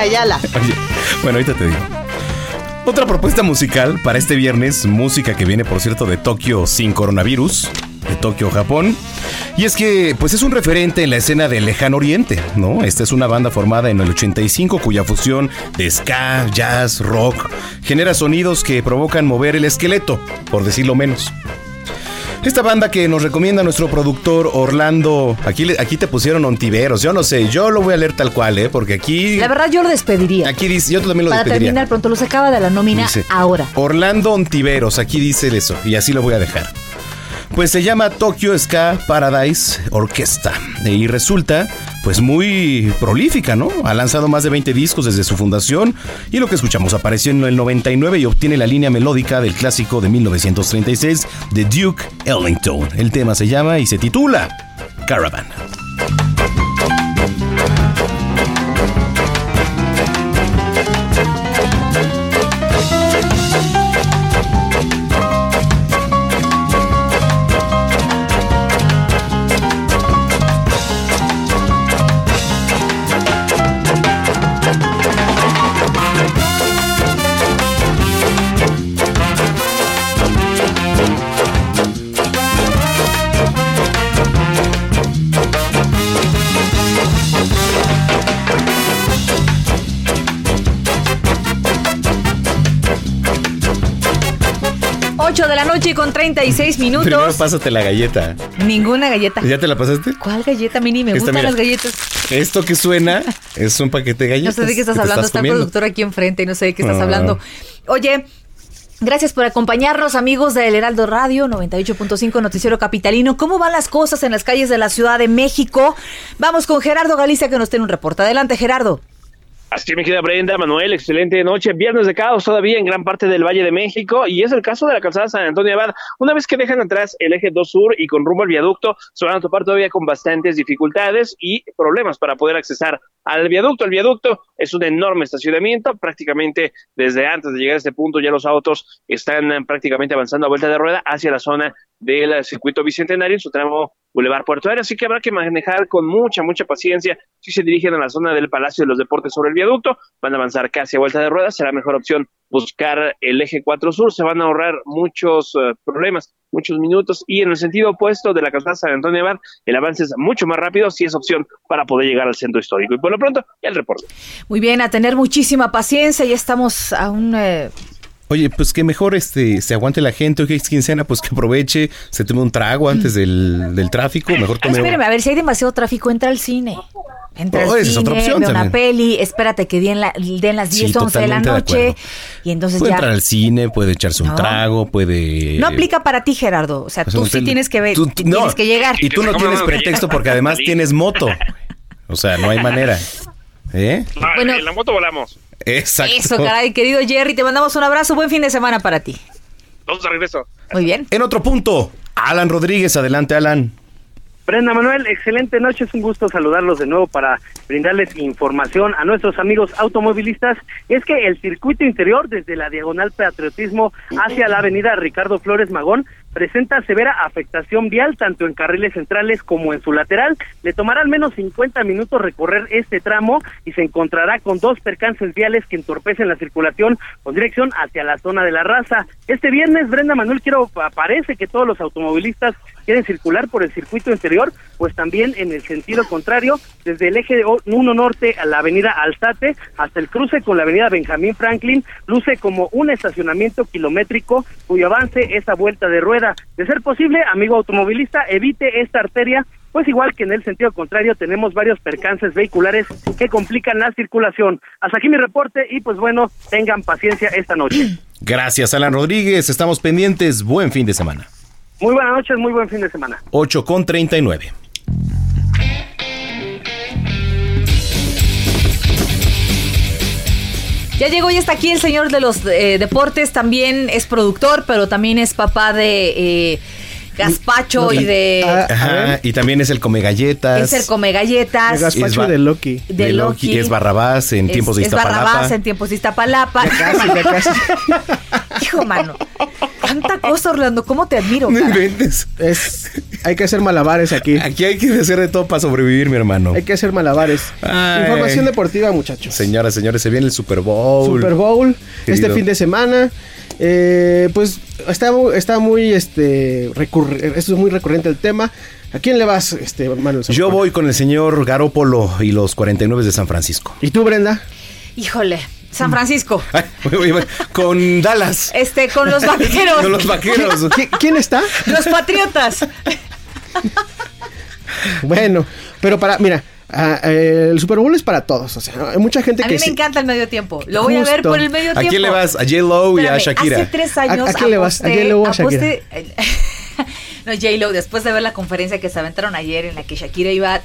Ayala. *laughs* Bueno, ahorita te digo. Otra propuesta musical para este viernes, música que viene, por cierto, de Tokio sin coronavirus, de Tokio, Japón. Y es que, pues es un referente en la escena del lejano oriente, ¿no? Esta es una banda formada en el 85 cuya fusión de ska, jazz, rock genera sonidos que provocan mover el esqueleto, por decirlo menos. Esta banda que nos recomienda nuestro productor Orlando, aquí, aquí te pusieron ontiveros, yo no sé, yo lo voy a leer tal cual, ¿eh? Porque aquí... La verdad, yo lo despediría. Aquí dice, yo también lo Para despediría. terminar pronto, lo sacaba de la nómina Dice, ahora. Orlando Ontiveros, aquí dice eso, y así lo voy a dejar. Pues se llama Tokyo Ska Paradise Orquesta. Y resulta, pues muy prolífica, ¿no? Ha lanzado más de 20 discos desde su fundación. Y lo que escuchamos apareció en el 99 y obtiene la línea melódica del clásico de 1936 de Duke Ellington. El tema se llama y se titula Caravan. Noche con 36 Primero minutos. pásate la galleta. Ninguna galleta. ¿Ya te la pasaste? ¿Cuál galleta, Mini? Me Esta, gustan mira. las galletas. Esto que suena es un paquete de No galletas. sé de qué estás hablando. Está el productor aquí enfrente y no sé de qué estás Ah. hablando. Oye. Gracias por acompañarnos, amigos del Heraldo Radio 98.5 Noticiero Capitalino. ¿Cómo van las cosas en las calles de la Ciudad de México? Vamos con Gerardo Galicia que nos tiene un reporte. Adelante, Gerardo. Así me queda Brenda, Manuel, excelente noche. Viernes de caos todavía en gran parte del Valle de México y es el caso de la calzada San Antonio Abad. Una vez que dejan atrás el eje 2 Sur y con rumbo al viaducto, se van a topar todavía con bastantes dificultades y problemas para poder accesar al viaducto. El viaducto es un enorme estacionamiento, prácticamente desde antes de llegar a este punto ya los autos están eh, prácticamente avanzando a vuelta de rueda hacia la zona del circuito bicentenario en su tramo Boulevard Puerto Aéreo, así que habrá que manejar con mucha, mucha paciencia. Si se dirigen a la zona del Palacio de los Deportes sobre el viaducto, van a avanzar casi a vuelta de ruedas, será mejor opción buscar el eje 4 sur, se van a ahorrar muchos eh, problemas, muchos minutos, y en el sentido opuesto de la calzada San Antonio Abad, el avance es mucho más rápido si es opción para poder llegar al centro histórico. Y por lo pronto, el reporte. Muy bien, a tener muchísima paciencia. Ya estamos a un... eh, Oye, pues que mejor este se aguante la gente, hoy que es quincena, pues que aproveche, se tome un trago antes del, del tráfico, mejor Ah, tome espérame, a ver, si hay demasiado tráfico, entra al cine. Entra Oh, al esa es cine, otra opción ve una peli, espérate que den, la- den las Sí, 10, 11 de la de noche. y entonces puede ya... entrar al cine, puede echarse un No. trago, puede No aplica para ti, Gerardo. O sea, O sea, tú usted- sí tienes que ver, tú- tú- tienes no, que llegar. Y tú no tienes pretexto porque además tienes moto. O sea, no hay manera. *laughs* ¿Eh? Bueno. en la moto volamos. Exacto. Eso, caray, querido Jerry, te mandamos un abrazo. Buen fin de semana para ti. Vamos de regreso. Muy bien. En otro punto, Alan Rodríguez, adelante Alan. Brenda Manuel, excelente noche, es un gusto saludarlos de nuevo para brindarles información a nuestros amigos automovilistas. Es que el circuito interior desde la diagonal Patriotismo hacia la avenida Ricardo Flores Magón presenta severa afectación vial tanto en carriles centrales como en su lateral. Le tomará al menos 50 minutos recorrer este tramo y se encontrará con dos percances viales que entorpecen la circulación con dirección hacia la zona de la raza. Este viernes, Brenda Manuel, quiero parece que todos los automovilistas quieren circular por el circuito interior, pues también en el sentido contrario, desde el eje 1 norte a la avenida Alzate hasta el cruce con la avenida Benjamín Franklin, luce como un estacionamiento kilométrico cuyo avance es a vuelta de rueda. De ser posible, amigo automovilista, evite esta arteria, pues igual que en el sentido contrario tenemos varios percances vehiculares que complican la circulación. Hasta aquí mi reporte y pues bueno, tengan paciencia esta noche. Gracias, Alan Rodríguez. Estamos pendientes. Buen fin de semana. Muy buenas noches, muy buen fin de semana. 8 con 39. Ya llegó y está aquí el señor de los eh, deportes, también es productor, pero también es papá de eh, Gaspacho y de... Ajá, y también es el come galletas. es el come galletas. El gazpacho de Loki. De De Loki. Loki. Es Barrabás en Es- tiempos de es Barrabás Iztapalapa. en tiempos de Iztapalapa. casi, ya casi. Hijo, mano. Tanta cosa, Orlando. ¿Cómo te admiro? No inventes. Es, hay que hacer malabares aquí. Aquí hay que hacer de todo para sobrevivir, mi hermano. Hay que hacer malabares. Ay. Información deportiva, muchachos. Señoras, señores, se viene el Super Bowl. Super Bowl este fin de semana. Eh, pues está, está muy este recurre- esto es muy recurrente el tema. ¿A quién le vas, este Manuel? Yo voy con el señor Garópolo y los 49 de San Francisco. ¿Y tú, Brenda? Híjole. San Francisco. *laughs* Ay, con Dallas. Este, con los vaqueros. Con los vaqueros. ¿Qui- ¿Quién está? Los patriotas. *laughs* Bueno, pero para, mira, ah, eh, el Super Bowl es para todos. O sea, hay mucha gente A que mí me sí- encanta el medio tiempo. Lo voy a ver por el medio ¿A tiempo. quién le vas? ¿A J-Lo y a Shakira? Hace tres años ¿A- a quién le vas? ¿A J-Lo o a aposté- *laughs* no, J-Lo, después de ver la conferencia que se aventaron ayer en la que Shakira iba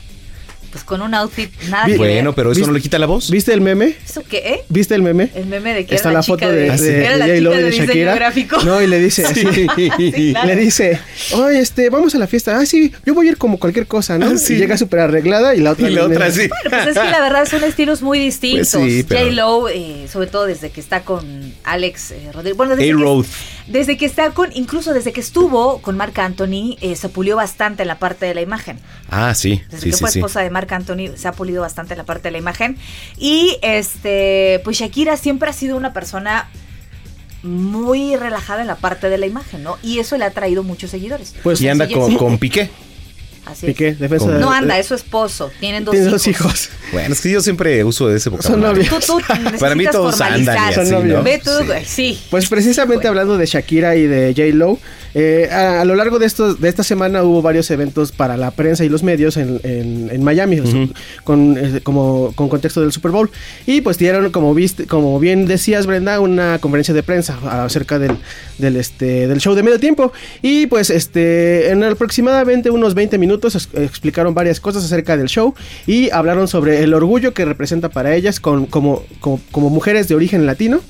pues con un outfit nada que ver. Bueno, pero eso ¿Viste- no le quita la voz. ¿Viste el meme? ¿Eso qué, eh? ¿Viste el meme? El meme de que Está era la, la, chica foto de, de, de, era la Shakira. gráfico. No, y le dice *laughs* así. Sí, claro. *laughs* Le dice, oye, este, vamos a la fiesta. Ah, sí, yo voy a ir como cualquier cosa, ¿no? Sí. Y llega súper arreglada y la otra... Y la otra sí. Bueno, pues es que la verdad son estilos muy distintos. Pues sí, pero- J-Lo, eh, sobre todo desde que está con Alex eh, Rodríguez. Bueno, desde que, A-Road. Desde que está con, incluso desde que estuvo con Marc Anthony, eh, se pulió bastante en la parte de la imagen. Ah, sí. Desde Sí, que sí, fue sí. esposa de Marc Anthony, se ha pulido bastante la parte de la imagen. Y este, pues Shakira siempre ha sido una persona muy relajada en la parte de la imagen, ¿no? Y eso le ha traído muchos seguidores. Pues y anda con, *laughs* con Piqué. Así es. Piqué, defensa de- No anda, es su esposo. Tienen dos Tiene hijos. dos hijos. Bueno, es que yo siempre uso ese Son vocabulario. novios. Tú, tú *laughs* Para mí todos andan y así, Son novios. ¿no? Ve tú, güey, sí. Pues precisamente hablando de Shakira y de J. Lo, eh, a, a lo largo de, estos, de esta semana hubo varios eventos para la prensa y los medios en, en- en Miami, o sea, con, eh, como, con contexto del Super Bowl. Y pues dieron, como viste, como bien decías, Brenda, una conferencia de prensa acerca del, del, este, del show de medio tiempo. Y pues este, en aproximadamente unos 20 minutos explicaron varias cosas acerca del show y hablaron sobre el orgullo que representa para ellas con, como, como, como mujeres de origen latino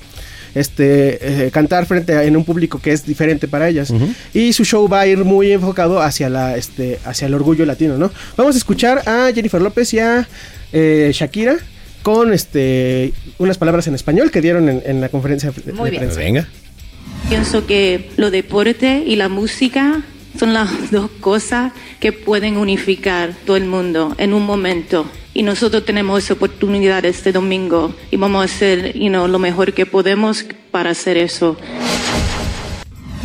este eh, cantar frente a, en un público que es diferente para ellas y su show va a ir muy enfocado hacia la este hacia el orgullo latino no vamos a escuchar a Jennifer López y a eh, Shakira con este unas palabras en español que dieron en, en la conferencia Muy de bien. prensa. Venga. Pienso que lo deporte y la música son las dos cosas que pueden unificar todo el mundo en un momento. Y nosotros tenemos esa oportunidad este domingo y vamos a hacer lo mejor que podemos para hacer eso.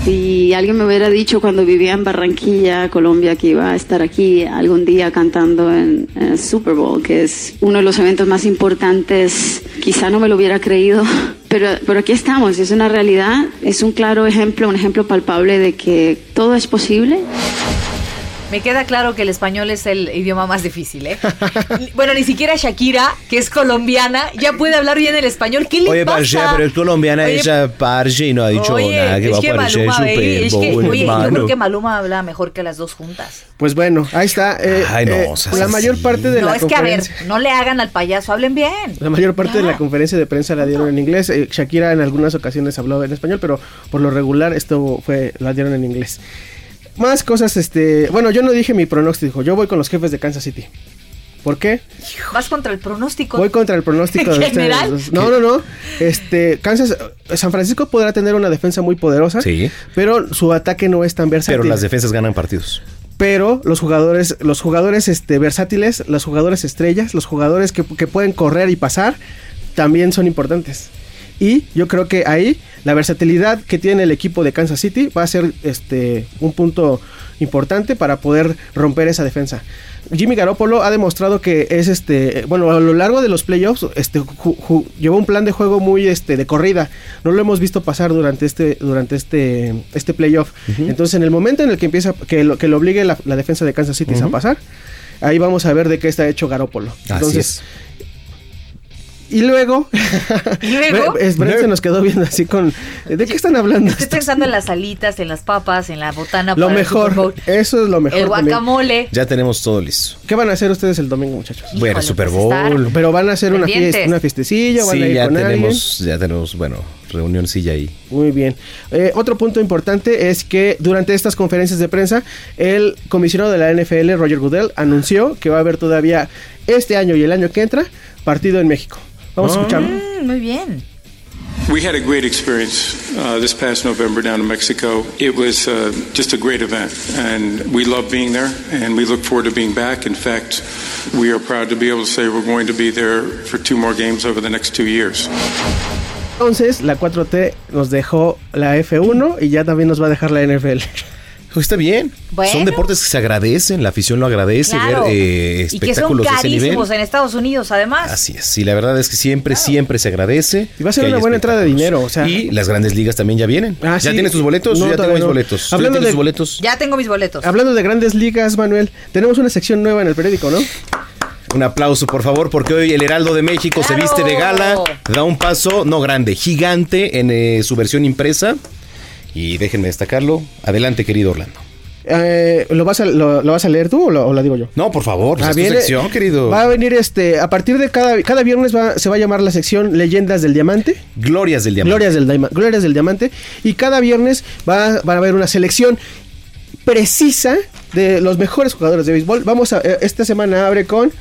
Si alguien me hubiera dicho cuando vivía en Barranquilla, Colombia, que iba a estar aquí algún día cantando en, el Super Bowl, que es uno de los eventos más importantes, quizá no me lo hubiera creído, *laughs* pero, pero aquí estamos, es una realidad, es un claro ejemplo, un ejemplo palpable de que todo es posible. Me queda claro que el español es el idioma más difícil, ¿eh? *laughs* bueno, ni siquiera Shakira, que es colombiana, ya puede hablar bien el español. ¿Qué le Oye, pasa? parce, pero es colombiana, Oye, ella parce y no ha dicho Oye, nada que es va que Maluma, Super eh, es que, oye, yo creo que Maluma habla mejor que las dos juntas. pues bueno ahí está eh, Ay, no, eh, o sea, la mayor sí. parte de no, la es que a ver, no le hagan al payaso, hablen bien. La mayor parte de la conferencia de prensa la dieron en inglés. Eh, Shakira en algunas ocasiones habló en español, pero por lo regular esto fue la dieron en inglés. Más cosas, este, bueno, yo no dije mi pronóstico. Yo voy con los jefes de Kansas City. ¿Por qué? Vas contra el pronóstico. Voy contra el pronóstico de ustedes ¿General? dos. No, no, no. Este, Kansas, San Francisco podrá tener una defensa muy poderosa, Sí, pero su ataque no es tan versátil. pero las defensas ganan partidos. pero los jugadores, los jugadores este, versátiles, los jugadores estrellas, los jugadores que, que pueden correr y pasar, también son importantes. Y yo creo que ahí la versatilidad que tiene el equipo de Kansas City va a ser este un punto importante para poder romper esa defensa. Jimmy Garoppolo ha demostrado que es este, bueno, a lo largo de los playoffs, este, ju- ju- llevó un plan de juego muy este de corrida. No lo hemos visto pasar durante este, durante este, este playoff. Entonces, en el momento en el que empieza, que lo, que lo obligue la, la defensa de Kansas City a pasar, ahí vamos a ver de qué está hecho Garoppolo. Así Entonces, y luego, *laughs* ¿Y luego? Bre- es- Brent se nos quedó viendo así con, ¿de qué están hablando? Estoy pensando en las alitas, en las papas, en la botana. Lo para el Super mejor, Bowl. eso es lo mejor. El también. guacamole. Ya tenemos todo listo. ¿Qué van a hacer ustedes el domingo, muchachos? bueno, Super pues, estar Bowl. Pero van a hacer una fiesta, una fiestecilla, van a Sí, ir ya con alguien. tenemos, ya tenemos, bueno, reunioncilla ahí. Muy bien. Eh, otro punto importante es que durante estas conferencias de prensa, el comisionado de la NFL, Roger Goodell, anunció que va a haber todavía este año y el año que entra partido en México. Vamos a escucharlo. Mm, muy bien. We had a great experience uh, this past November down in Mexico. It was uh, just a great event, and we love being there, and we look forward to being back. In fact, we are proud to be able to say we're going to be there for two more games over the next two years. Entonces, la 4T nos dejó la F1 y ya también nos va a dejar la NFL. Pues está bien. Bueno. Son deportes que se agradecen, la afición lo agradece, Claro. ver eh, y que son espectáculos de ese nivel. carísimos en Estados Unidos, además. Así es, y la verdad es que siempre, siempre se agradece. Y va a ser que una buena entrada de espectáculos. dinero, o sea. Y las grandes ligas también ya vienen. Ah, ¿Ya sí. tienes tus boletos? No, Yo ya tengo mis no. boletos. ¿Tú Hablando ya de- tus boletos? Ya tengo mis boletos. Hablando de grandes ligas, Manuel, tenemos una sección nueva en el periódico, ¿no? Un aplauso, por favor, porque hoy el Heraldo de México se ¡Claro! viste de gala, da un paso, no grande, gigante en eh, su versión impresa. Y déjenme destacarlo. Adelante, querido Orlando. Eh, ¿lo, vas a, lo, lo vas a leer tú o lo, o la digo yo? No, por favor, pues Ah, es tu viene- sección, querido. Va a venir este, a partir de cada, cada viernes va- se va a llamar la sección Leyendas del Diamante. Glorias del diamante. Glorias del, Daima- Glorias del Diamante. Y cada viernes va, va a haber una selección precisa de los mejores jugadores de béisbol. Vamos a, eh, esta semana abre con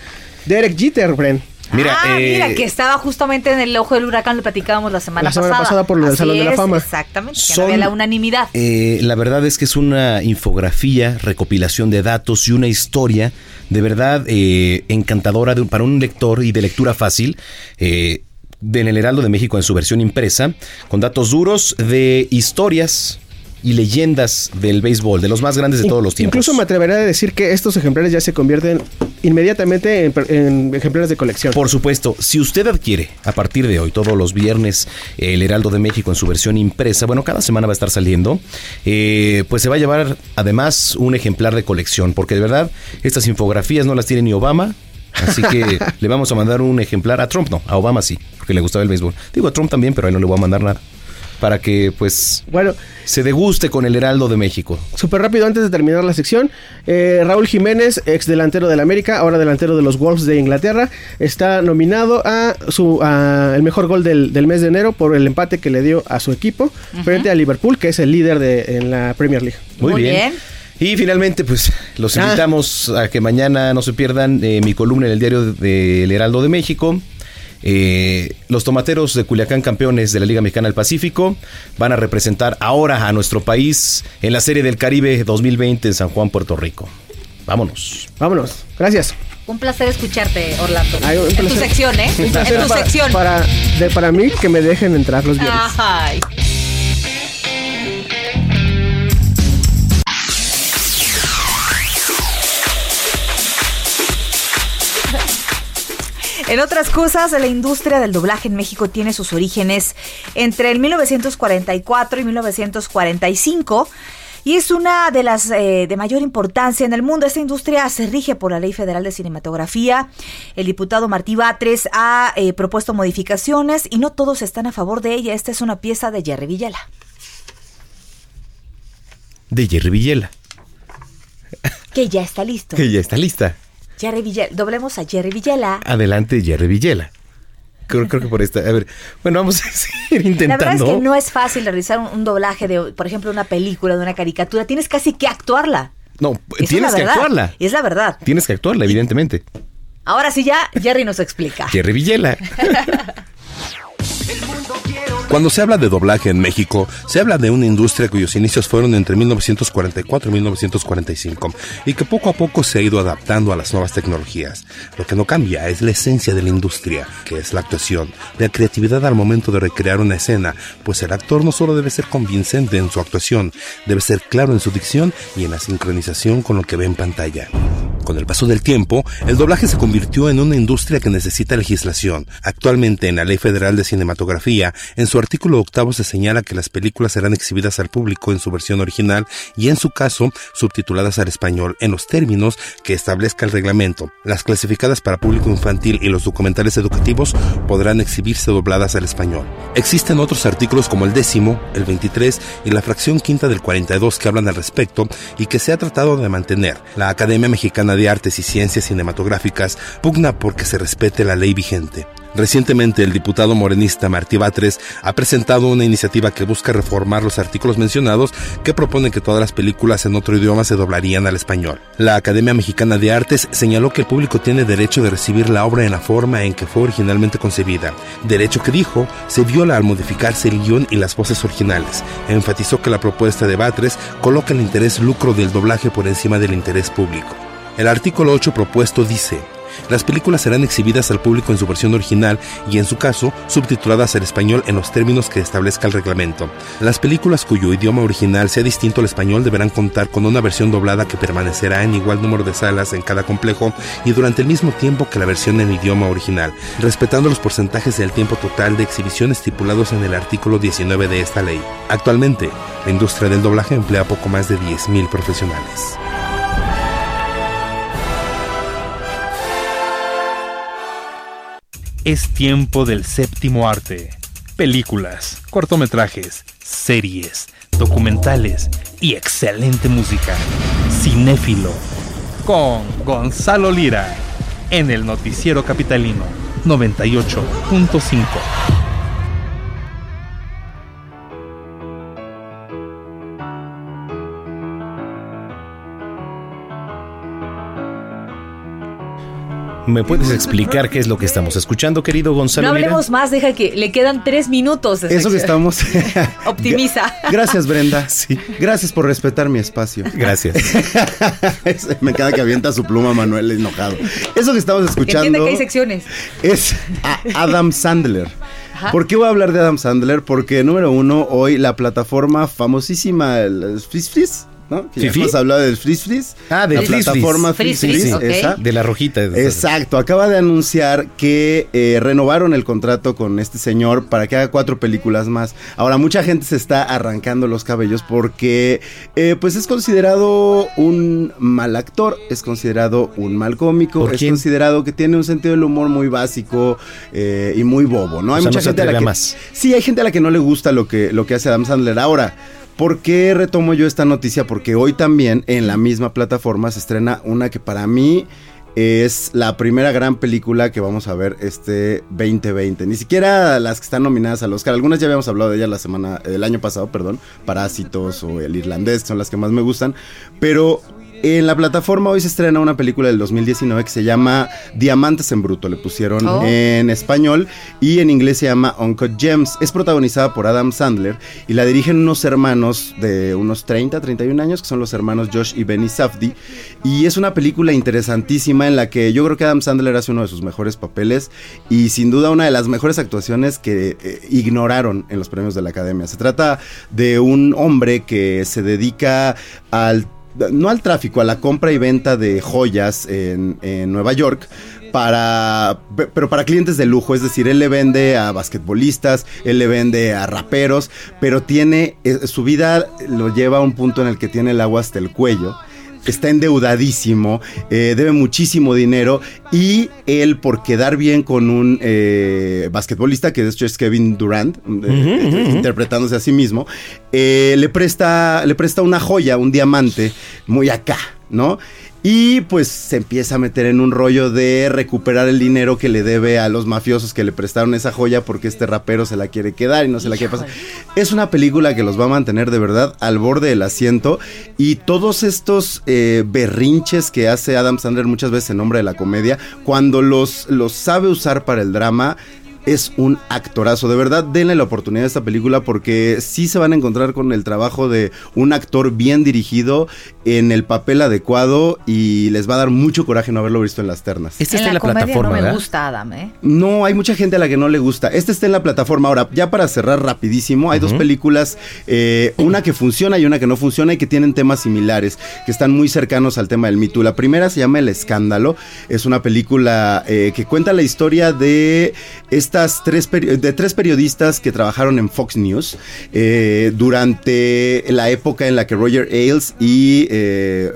Derek Jeter, Bren. Mira, ah, eh, mira, que estaba justamente en el ojo del huracán, lo platicábamos la semana La semana pasada. pasada por lo del Salón de la es, Fama. Exactamente, que no Son- había la unanimidad. Eh, la verdad es que es una infografía, recopilación de datos y una historia de verdad eh, encantadora de- para un lector y de lectura fácil. Eh, en el Heraldo de México en su versión impresa, con datos duros de historias y leyendas del béisbol, de los más grandes de todos los tiempos. Incluso me atrevería a decir que estos ejemplares ya se convierten inmediatamente en, ejemplares de colección. Por supuesto, si usted adquiere a partir de hoy, todos los viernes, el Heraldo de México en su versión impresa, bueno, cada semana va a estar saliendo, eh, pues se va a llevar además un ejemplar de colección, porque de verdad estas infografías no las tiene ni Obama. Así que *laughs* le vamos a mandar un ejemplar a Trump, no, a Obama sí, porque le gustaba el béisbol. Digo a Trump también, pero a él no le voy a mandar nada. Para que, pues, bueno, se deguste con el Heraldo de México. Súper rápido antes de terminar la sección, eh, Raúl Jiménez, ex delantero del América, ahora delantero de los Wolves de Inglaterra, está nominado a su a el mejor gol del, del mes de enero por el empate que le dio a su equipo frente a Liverpool, que es el líder de, en la Premier League. Muy, bien. Y finalmente, pues los Ah. invitamos a que mañana no se pierdan eh, mi columna en el diario del Heraldo de México. Eh, los tomateros de Culiacán, campeones de la Liga Mexicana del Pacífico, van a representar ahora a nuestro país en la Serie del Caribe 2020 en San Juan, Puerto Rico. Vámonos. Vámonos. Gracias. Un placer escucharte, Orlando. Ay, un en tu sección, ¿eh? Un En tu para, sección. Para, de- para mí, que me dejen entrar los viernes. Ay. En otras cosas, la industria del doblaje en México tiene sus orígenes entre el 1944 y 1945 y es una de las eh, de mayor importancia en el mundo. Esta industria se rige por la Ley Federal de Cinematografía. El diputado Martí Batres ha eh, propuesto modificaciones y no todos están a favor de ella. Esta es una pieza de Jerry Villela. De Jerry Villela, Que ya está listo. que ya está lista. Jerry Villela. Doblemos a Jerry Villela. Adelante, Jerry Villela. Creo, creo que por esta. A ver, bueno, vamos a *laughs* seguir La intentando. verdad es que no es fácil realizar un, un doblaje de, por ejemplo, una película, de una caricatura. Tienes casi que actuarla. No, Esa es tienes la que actuarla. Y es la verdad. Tienes que actuarla, evidentemente. Ahora sí ya, Jerry nos explica. Jerry Villela. *laughs* Cuando se habla de doblaje en México, se habla de una industria cuyos inicios fueron entre 1944 y 1945 y que poco a poco se ha ido adaptando a las nuevas tecnologías. Lo que no cambia es la esencia de la industria, que es la actuación, la creatividad al momento de recrear una escena, pues el actor no solo debe ser convincente en su actuación, debe ser claro en su dicción y en la sincronización con lo que ve en pantalla. Con el paso del tiempo, el doblaje se convirtió en una industria que necesita legislación. Actualmente, en la Ley Federal de Cinematografía, en su artículo octavo se señala que las películas serán exhibidas al público en su versión original y, en su caso, subtituladas al español en los términos que establezca el reglamento. Las clasificadas para público infantil y los documentales educativos podrán exhibirse dobladas al español. Existen otros artículos como el décimo, el 23 y la fracción quinta del 42 que hablan al respecto y que se ha tratado de mantener. La Academia Mexicana de Artes y Ciencias Cinematográficas pugna porque se respete la ley vigente. Recientemente, el diputado morenista Martí Batres ha presentado una iniciativa que busca reformar los artículos mencionados que propone que todas las películas en otro idioma se doblarían al español. La Academia Mexicana de Artes señaló que el público tiene derecho de recibir la obra en la forma en que fue originalmente concebida, derecho que dijo se viola al modificarse el guion y las voces originales. Enfatizó que la propuesta de Batres coloca el interés lucro del doblaje por encima del interés público. El artículo 8 propuesto dice, las películas serán exhibidas al público en su versión original y, en su caso, subtituladas al español en los términos que establezca el reglamento. Las películas cuyo idioma original sea distinto al español deberán contar con una versión doblada que permanecerá en igual número de salas en cada complejo y durante el mismo tiempo que la versión en idioma original, respetando los porcentajes del tiempo total de exhibición estipulados en el artículo 19 de esta ley. Actualmente, la industria del doblaje emplea poco más de 10.000 profesionales. Es tiempo del séptimo arte. Películas, cortometrajes, series, documentales y excelente música. Cinéfilo. Con Gonzalo Lira. En el Noticiero Capitalino 98.5. ¿Me puedes explicar qué es lo que estamos escuchando, querido Gonzalo No Lira? hablemos más, deja que le quedan tres minutos. de Eso que estamos. *laughs* Optimiza. *laughs* Gracias, Brenda. Gracias por respetar mi espacio. Gracias. *laughs* Me queda que avienta su pluma Manuel enojado. Eso que estamos Que escuchando entiende que hay secciones. es a Adam Sandler. Ajá. ¿Por qué voy a hablar de Adam Sandler? Porque, número uno, hoy la plataforma famosísima, el ¿no? Que ya hemos hablado del Frizz Frizz. Ah, del la plataforma Frizz Frizz Frizz, Frizz, ok. esa. De la rojita. Exacto, acaba de anunciar que eh, renovaron el contrato con este señor para que haga cuatro películas más. Ahora, mucha gente se está arrancando los cabellos porque eh, pues es considerado un mal actor, es considerado un mal cómico, ¿Por es quién? considerado que tiene un sentido del humor muy básico eh, y muy bobo, ¿no? O Hay sea, mucha no gente a la que más. Sí, hay gente a la que no le gusta lo que, lo que hace Adam Sandler. Ahora, ¿por qué retomo yo esta noticia? Porque hoy también en la misma plataforma se estrena una que para mí es la primera gran película que vamos a ver este 2020. Ni siquiera las que están nominadas al Oscar. Algunas ya habíamos hablado de ellas la semana, el año pasado, perdón. Parásitos o El Irlandés, que son las que más me gustan. Pero en la plataforma hoy se estrena una película del 2019 que se llama Diamantes en Bruto. Le pusieron Oh. en español y en inglés se llama Uncut Gems. Es protagonizada por Adam Sandler y la dirigen unos hermanos de unos 30, 31 años, que son los hermanos Josh y Benny Safdie. Y es una película interesantísima en la que yo creo que Adam Sandler hace uno de sus mejores papeles y sin duda una de las mejores actuaciones que eh, ignoraron en los premios de la Academia. Se trata de un hombre que se dedica al no al tráfico, a la compra y venta de joyas en, en Nueva York. Para, pe- pero para clientes de lujo, es decir, él le vende a basquetbolistas, él le vende a raperos, pero tiene, eh, su vida lo lleva a un punto en el que tiene el agua hasta el cuello, está endeudadísimo, eh, debe muchísimo dinero y él por quedar bien con un eh, basquetbolista, que de hecho es Kevin Durant, eh, interpretándose a sí mismo, le, presta, le presta una joya, un diamante, muy acá, ¿no? Y pues se empieza a meter en un rollo de recuperar el dinero que le debe a los mafiosos que le prestaron esa joya porque este rapero se la quiere quedar y no se la quiere pasar. Es una película que los va a mantener de verdad al borde del asiento y todos estos eh, berrinches que hace Adam Sandler muchas veces en nombre de la comedia, cuando los, los sabe usar para el drama, es un actorazo. De verdad, denle la oportunidad a esta película porque sí se van a encontrar con el trabajo de un actor bien dirigido en el papel adecuado y les va a dar mucho coraje no haberlo visto en las ternas. en la, comedia no me gusta Adam, ¿eh? No, hay mucha gente a la que no le gusta. Este está en la plataforma. Ahora, ya para cerrar rapidísimo, hay dos películas, eh, una que funciona y una que no funciona y que tienen temas similares, que están muy cercanos al tema del Me Too. La primera se llama El Escándalo. Es una película eh, que cuenta la historia de tres, de tres periodistas que trabajaron en Fox News eh, durante la época en la que Roger Ailes y eh,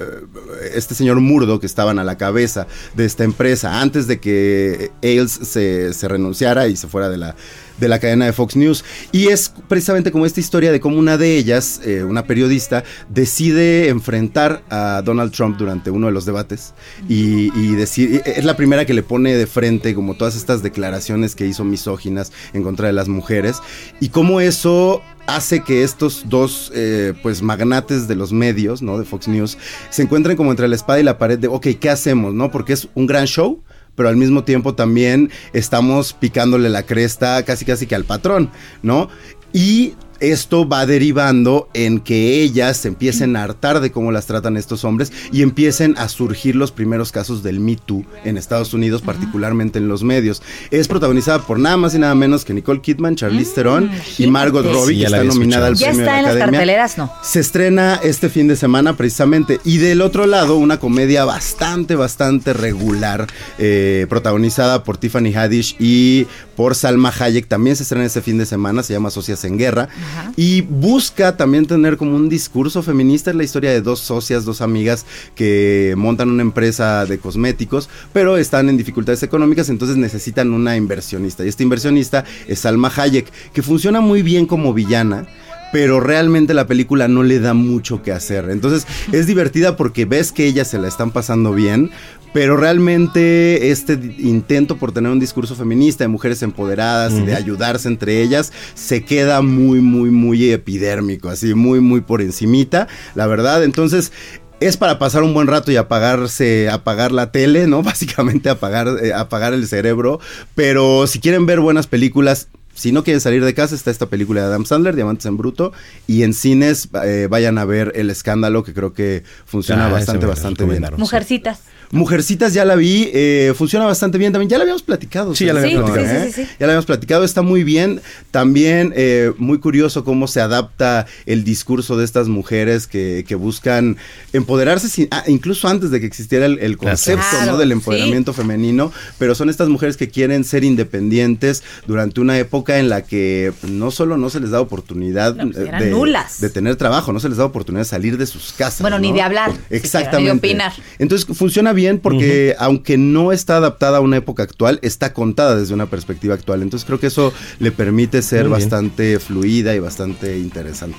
este señor Murdo que estaban a la cabeza de esta empresa antes de que Ailes se renunciara y se fuera de la, de la cadena de Fox News. Y es precisamente como esta historia de cómo una de ellas, eh, una periodista, decide enfrentar a Donald Trump durante uno de los debates y, decir, es la primera que le pone de frente como todas estas declaraciones que hizo misóginas en contra de las mujeres y cómo eso hace que estos dos eh, pues magnates de los medios, ¿no? De Fox News, se encuentren como entre la espada y la pared de, ok, ¿qué hacemos? ¿No? Porque es un gran show, pero al mismo tiempo también estamos picándole la cresta casi casi que al patrón, ¿no? Y esto va derivando en que ellas se empiecen a hartar de cómo las tratan estos hombres y empiecen a surgir los primeros casos del Me Too en Estados Unidos, particularmente en los medios. Es protagonizada por nada más y nada menos que Nicole Kidman, Charlize Theron y Margot. Robbie, que está nominada al premio de la en las Academia. carteleras, ¿no? Se estrena este fin de semana precisamente. Y del otro lado, una comedia bastante, bastante regular, eh, protagonizada por Tiffany Haddish y por Salma Hayek. También se estrena este fin de semana, se llama Socias en Guerra. Y busca también tener como un discurso feminista. Es la historia de dos socias, dos amigas que montan una empresa de cosméticos, pero están en dificultades económicas, entonces necesitan una inversionista. Y esta inversionista es Salma Hayek, que funciona muy bien como villana pero realmente la película no le da mucho que hacer. Entonces es divertida porque ves que ellas se la están pasando bien, pero realmente este intento por tener un discurso feminista de mujeres empoderadas y de ayudarse entre ellas se queda muy, muy, muy epidérmico, así muy, muy por encimita, la verdad. Entonces es para pasar un buen rato y apagarse, apagar la tele, ¿no? *laughs* Básicamente apagar, eh, apagar el cerebro. Pero si quieren ver buenas películas, si no quieren salir de casa, está esta película de Adam Sandler, Diamantes en Bruto. Y en cines eh, vayan a ver El Escándalo, que creo que funciona Ah, bastante, bastante bien. Mujercitas. Mujercitas ya la vi, eh, funciona bastante bien también. Ya la habíamos platicado. Sí, ya la habíamos platicado. ¿Eh? Sí, sí, sí, sí. Ya la habíamos platicado, está muy bien. También eh, muy curioso cómo se adapta el discurso de estas mujeres que, que buscan empoderarse, sin- ah, incluso antes de que existiera el, el concepto Claro, ¿no? del sí. empoderamiento femenino, pero son estas mujeres que quieren ser independientes durante una época en la que no solo no se les da oportunidad No, pues, eh, de, nulas. de tener trabajo, no se les da oportunidad de salir de sus casas. Bueno, ni de hablar. Exactamente. siquiera, Ni de opinar. Entonces funciona bien porque aunque no está adaptada a una época actual, está contada desde una perspectiva actual. Entonces creo que eso le permite ser bien. bastante fluida y bastante interesante.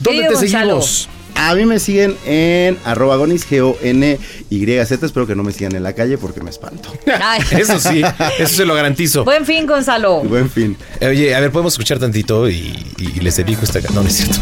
¿Dónde te Gonzalo. seguimos? A mí me siguen en arroba gonis, G-O-N-Y-Z. Espero que no me sigan en la calle porque me espanto. Ay. *laughs* Eso sí, eso se lo garantizo. Buen fin, Gonzalo. Buen fin. Oye, a ver, podemos escuchar tantito y, y les dedico esta canción. No, no es cierto.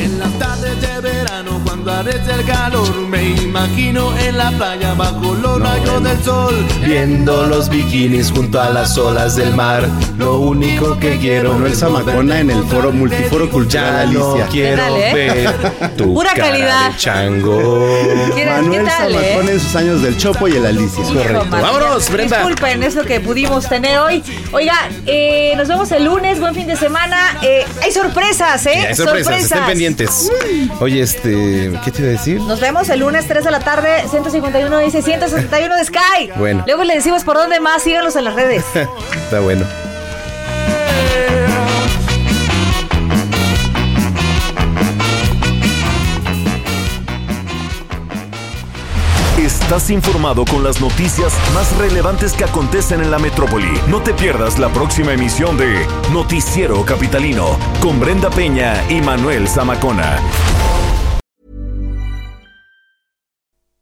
En las tardes de verano, cuando arrece el calor, me imagino en la playa bajo los rayos del sol. Viendo los bikinis junto a las olas del mar, lo único que quiero Manuel Zamacona en el foro multiforo cultural no quiero tal, eh? ver tu Pura cara calidad. de chango. ¿Qué, Manuel qué tal, eh? Zamacona en sus años del Chopo y el Alicia. Hijo, Correcto. Vámonos, Brenda. Disculpen, es lo que pudimos tener hoy. Oiga, eh, nos vemos el lunes, buen fin de semana. Eh, hay sorpresas, ¿eh? Sí, hay sorpresas, estén pendientes. Oye, este, ¿qué te iba a decir? Nos vemos el lunes 3 de la tarde, 151 dice 161 de Sky. Bueno. Luego le decimos por dónde más, síganos en las redes. *laughs* Está bueno. Estás informado con las noticias más relevantes que acontecen en la metrópoli. No te pierdas la próxima emisión de Noticiero Capitalino con Brenda Peña y Manuel Zamacona.